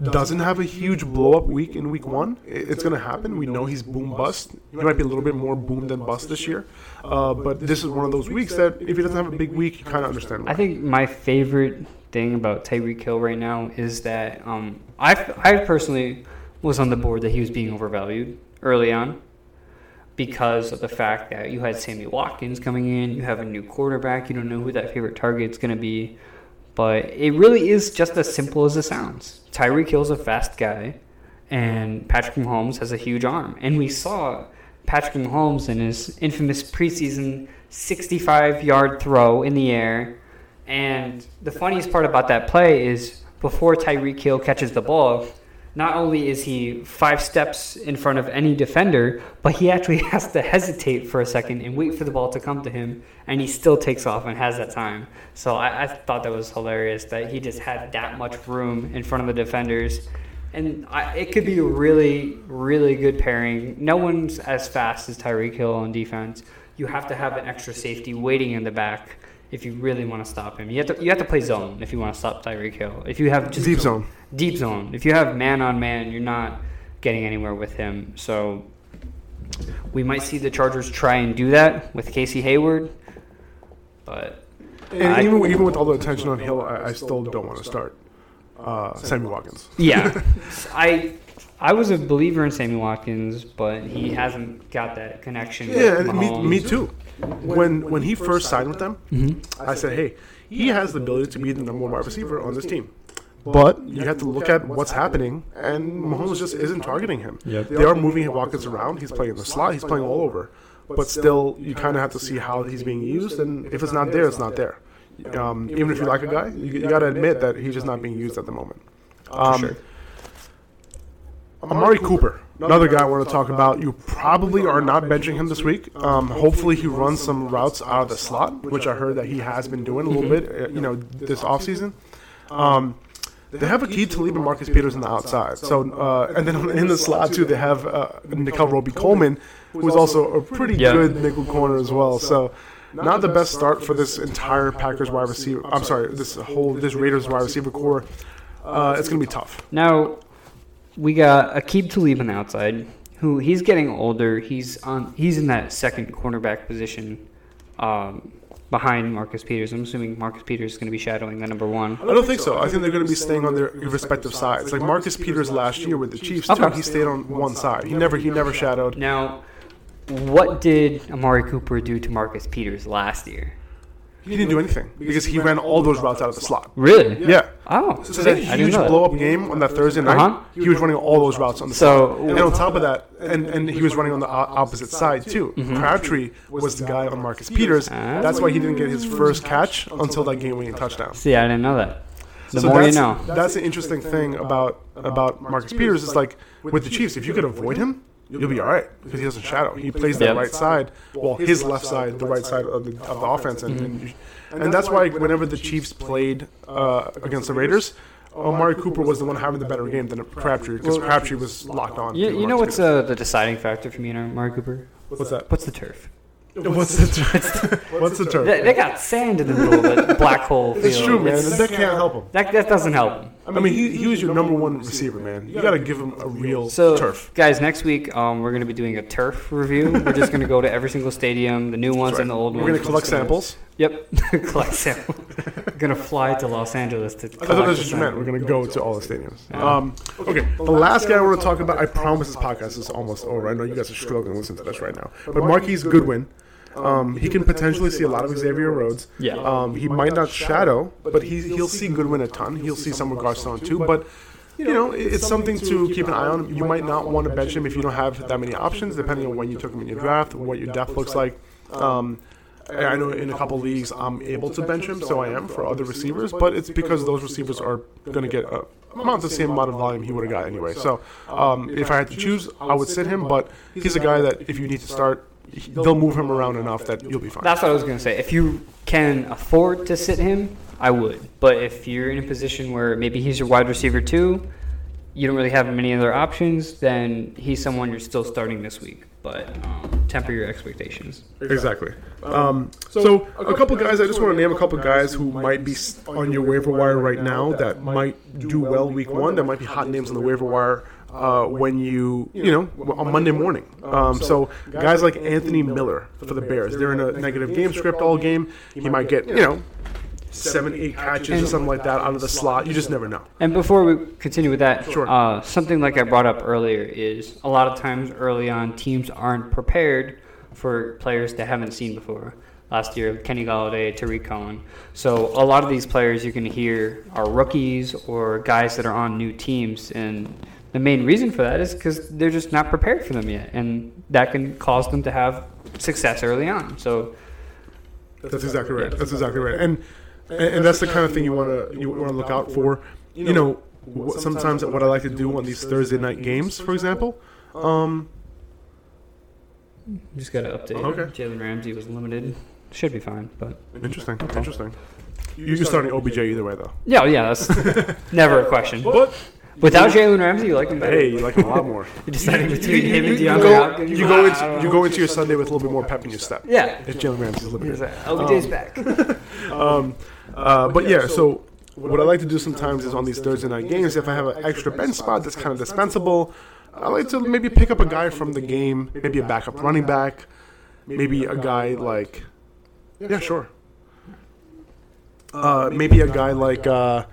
doesn't have a huge blow up week in week one. It's going to happen. We know he's boom bust. He might be a little bit more boom than bust this year. Uh, but this is one of those weeks that if he doesn't have a big week, you kind of understand why. I think my favorite thing about Tyreek Hill right now is that um, I, I personally was on the board that he was being overvalued early on because of the fact that you had Sammy Watkins coming in, you have a new quarterback, you don't know who that favorite target's going to be. But it really is just as simple as it sounds. Tyreek Hill's a fast guy, and Patrick Mahomes has a huge arm. And we saw Patrick Mahomes in his infamous preseason 65 yard throw in the air. And the funniest part about that play is before Tyreek Hill catches the ball, not only is he five steps in front of any defender, but he actually (laughs) has to hesitate for a second and wait for the ball to come to him, and he still takes off and has that time. So I, I thought that was hilarious that he just had that much room in front of the defenders. And I, it could be a really, really good pairing. No one's as fast as Tyreek Hill on defense. You have to have an extra safety waiting in the back if you really want to stop him. You have to you have to play zone if you want to stop Tyreek Hill. If you have just Deep zone. deep zone. If you have man on man, you're not getting anywhere with him. So we might see the Chargers try and do that with Casey Hayward, but And I- even, even with all the attention on Hill, I, I still don't want to start uh, Sammy Watkins. (laughs) yeah, I I was a believer in Sammy Watkins, but he hasn't got that connection. Yeah, me, me too. When when he first signed with them, Mm-hmm. I said, hey, he has the ability to be the number one wide receiver on this team. But you have to look at what's happening, and Mahomes just isn't targeting him. They are moving Watkins around. He's playing in the slot. He's playing all over. But still, you kind of have to see how he's being used, and if it's not there, it's not there. Um, even if you like a guy, you, you got to admit that he's just not being used at the moment. Um, sure. Amari Cooper, another guy I want to talk about. You probably are not benching him this week. Um, hopefully, he runs some routes out of the slot, which I heard that he has been doing a little bit, uh, you know, this offseason. Um, they have Aqib Talib Marcus Peters on the outside. So, uh, and then (laughs) in the slot too, they have uh, Nickell Robey-Coleman, who is also a pretty Yeah. good nickel corner as well. So, not the best start for this entire Packers wide receiver. I'm sorry, this whole this Raiders wide receiver core. Uh, it's gonna be tough. Now we got Aqib Talib on the outside, who he's getting older. He's on. He's in that second cornerback position, um, behind Marcus Peters. I'm assuming Marcus Peters is going to be shadowing the number one. I don't think so. I think they're going to be staying on their respective sides. Like Marcus Peters last year with the Chiefs, too, Okay. he stayed on one side. He never he never shadowed. Now, what did Amari Cooper do to Marcus Peters last year? He didn't do anything because he ran all those routes out of the slot. Really? Yeah. Oh, So that I didn't huge know that. blow up game on that Thursday night, Uh-huh. he was running all those routes on the So- slot. And on top of that, and, and he was running on the o- opposite side too. Mm-hmm. Crabtree was the guy on Marcus Peters. Ah. That's why he didn't get his first catch until that game winning touchdown. See, I didn't know that. The so more you that's, know. That's the interesting thing about about Marcus Peters is like with the Chiefs, if you could avoid him, you'll be all right because he doesn't shadow. He plays that right side, well, his left side, the right side of the, of the offense, and, and and that's why whenever the Chiefs played uh, against the Raiders. Amari Cooper was the one having the better game than Crabtree because Crabtree was locked on. You, you know what's uh, the deciding factor for me and Amari Cooper? What's that? What's the turf? (laughs) What's the turf? (laughs) what's the turf? They, they got sand in the middle of the black hole field. It's true, man. It's- That can't help him. That, that doesn't help him. I mean, he, he was your number one receiver, man. You got to give him a real So, turf. guys, next week um, we're going to be doing a turf review. we're just going to go to every single stadium, the new ones and the old ones. We're gonna collect samples. Yep, (laughs) collect samples. going to fly to Los Angeles to. I thought that's what you meant. We're gonna go to all the stadiums. Um, okay, the last guy I want to talk about. I promise this podcast is almost over. I know you guys are struggling to listen to this right now, but Marquise Goodwin. Um, he can potentially see a lot of Xavier Rhodes. Yeah. Um, he might not shadow, but he he'll see Goodwin a ton. He'll see some of Garcon too. But you know, it's something to keep an eye on. You might not want to bench him if you don't have that many options, depending on when you took him in your draft, what your depth looks like. Um, I I know in a couple leagues I'm able to bench him, so I am for other receivers, but it's because those receivers are going to get a, amount the same amount of volume he would have got anyway. So um, if I had to choose, I would sit him, but he's a guy that if you need to start, he- they'll move him around enough that you'll be fine. That's what I was going to say. If you can afford to sit him, I would. But if you're in a position where maybe he's your wide receiver too, you don't really have many other options, then he's someone you're still starting this week. But um, temper your expectations. Exactly. Um, so a couple guys, I just want to name a couple guys who might be s- on your waiver wire right now that might do well week one. That might be hot names on the waiver wire uh, when you, you know, on Monday morning. Um, so guys like Anthony Miller for the Bears, they're in a negative game script all game. He might get, you know, seven, eight catches or something like that out of the slot. You just never know. And before we continue with that, Sure. uh, something like I brought up earlier is a lot of times early on, teams aren't prepared for players they haven't seen before. Last year, Kenny Golladay, Tarik Cohen. So a lot of these players you're going to hear are rookies or guys that are on new teams, and the main reason for that is because they're just not prepared for them yet, and that can cause them to have success early on. So That's exactly right. That's exactly right. And and, and that's the kind of thing you want to you want to look out for. You know, sometimes what I like to do on these Thursday night games, for example. Um, just got to update. Okay. Jalen Ramsey was limited. Should be fine, but interesting, interesting. You- You're starting OBJ either way, though. yeah, yeah, that's (laughs) never a question. But Without Jalen Ramsey, you like him better. hey, you like him a lot more. You're (laughs) deciding between him and You DeAndre go, Hopkins. you go into you go into your Sunday with a little bit more pep in your step. Yeah. If Jalen Ramsey's limited. OBJ's back. (laughs) Um, uh, but yeah, so what I like to do sometimes is on these Thursday night games, if I have an extra bench spot that's kind of dispensable, I like to maybe pick up a guy from the game, maybe a backup running back, maybe a guy like, yeah, sure. Uh, maybe a guy like uh,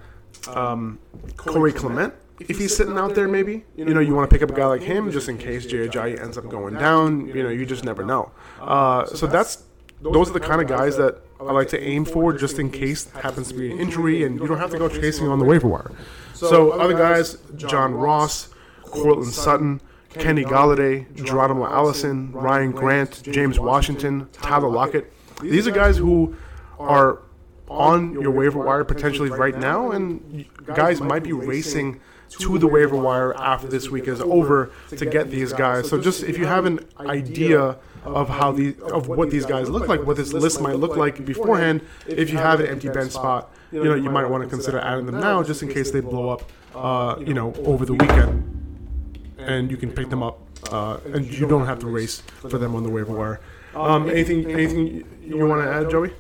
um, Corey Clement. If he's sitting out there, maybe you know you want to pick up a guy like him just in case Ajayi ends up going down. You know, you just never know. Uh, so that's those are the kind of guys that I like to aim for, just in case happens to be an injury, and you don't have to go chasing on the waiver wire. So other guys, John Ross, Courtland Sutton, Kenny Golladay, Geronimo Allison, Ryan Grant, James Washington, Tyler Lockett. These are guys who are on your waiver wire potentially right now, and guys might be racing to the waiver wire after this week is over to get these guys. So just if you have an idea of how the of what these guys look like, what this list might look like beforehand, if you have an empty bench spot, you know you might want to consider adding them now just in case they blow up, uh, you know, over the weekend, and you can pick them up, uh, and you don't have to race for them on the waiver wire. Um, anything anything you want to add, Joey?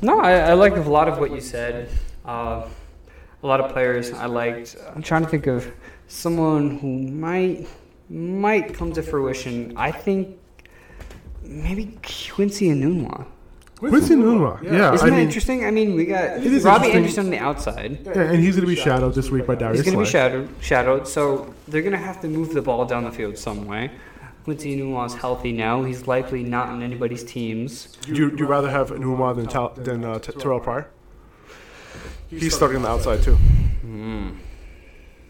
No, I, I liked a lot of what you said. Uh, a lot of players I liked. I'm trying to think of someone who might might come to fruition. I think maybe Quincy Enunwa. Quincy Nunwa, yeah, Isn't I that mean, interesting? I mean, we got Robby. Anderson on the outside. yeah, and he's going to be shadowed this week by Darius. He's going to be shadowed, shadowed, so they're going to have to move the ball down the field some way. Quincy Enunwa's healthy now. He's likely not on anybody's teams. Do you, do you rather have Nunwa than than uh, Terrelle Pryor? He's starting on the outside too. Hmm.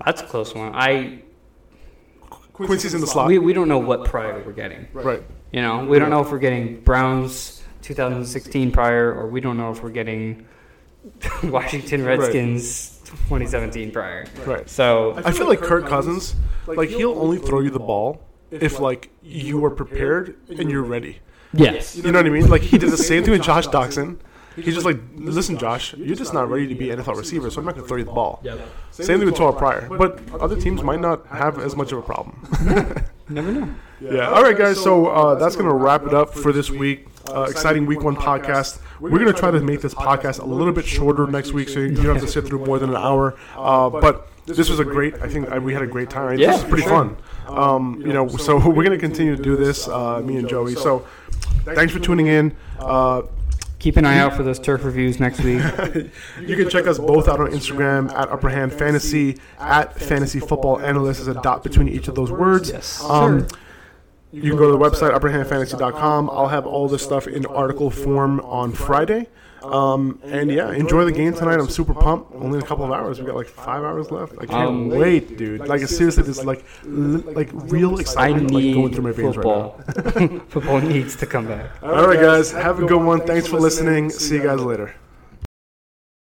That's a close one. I Quincy's in the slot, we, we don't know what Pryor we're getting. right? You know, we don't know if we're getting Browns 2016 Pryor, or we don't know if we're getting (laughs) Washington Redskins 2017 Pryor. Right. So I feel like Kirk Cousins, like he'll only throw you the ball if like you are prepared and you're ready. yes, You know what I mean? Like he did the same thing with Josh Doctson. He's just like, listen, Josh, you're just not ready to be an NFL receiver, so I'm not going to throw you the ball. Same thing with Terrelle Pryor, but other teams might not (laughs) have as much of a problem. (laughs) never know. Yeah. All right, guys. So uh, that's gonna wrap it up for this week. uh, exciting week one podcast. We're going to try to make this podcast a little bit shorter next week, so you don't have to sit through more than an hour. Uh, but this was a great. I think I, we had a great time. Yeah, this was pretty fun. Um, you know, so we're going to continue to do this, uh, me and Joey. So thanks for tuning in. Keep an eye out for those turf reviews next week. (laughs) you can check us both out on Instagram at Upper Hand Fantasy at Fantasy Football Analyst is a dot between each of those words. Yes, Um, you can go to the website upperhandfantasy.com. I'll have all this stuff in article form on Friday. Um, and yeah, enjoy the game tonight. I'm super pumped. Only in a couple of hours. We got like five hours left. I can't Um, wait, dude. Like seriously, this is like li- like real I excitement like, going need through my veins football. right (laughs) football needs to come back. All right, guys, have a good one. Thanks for listening. See you guys later.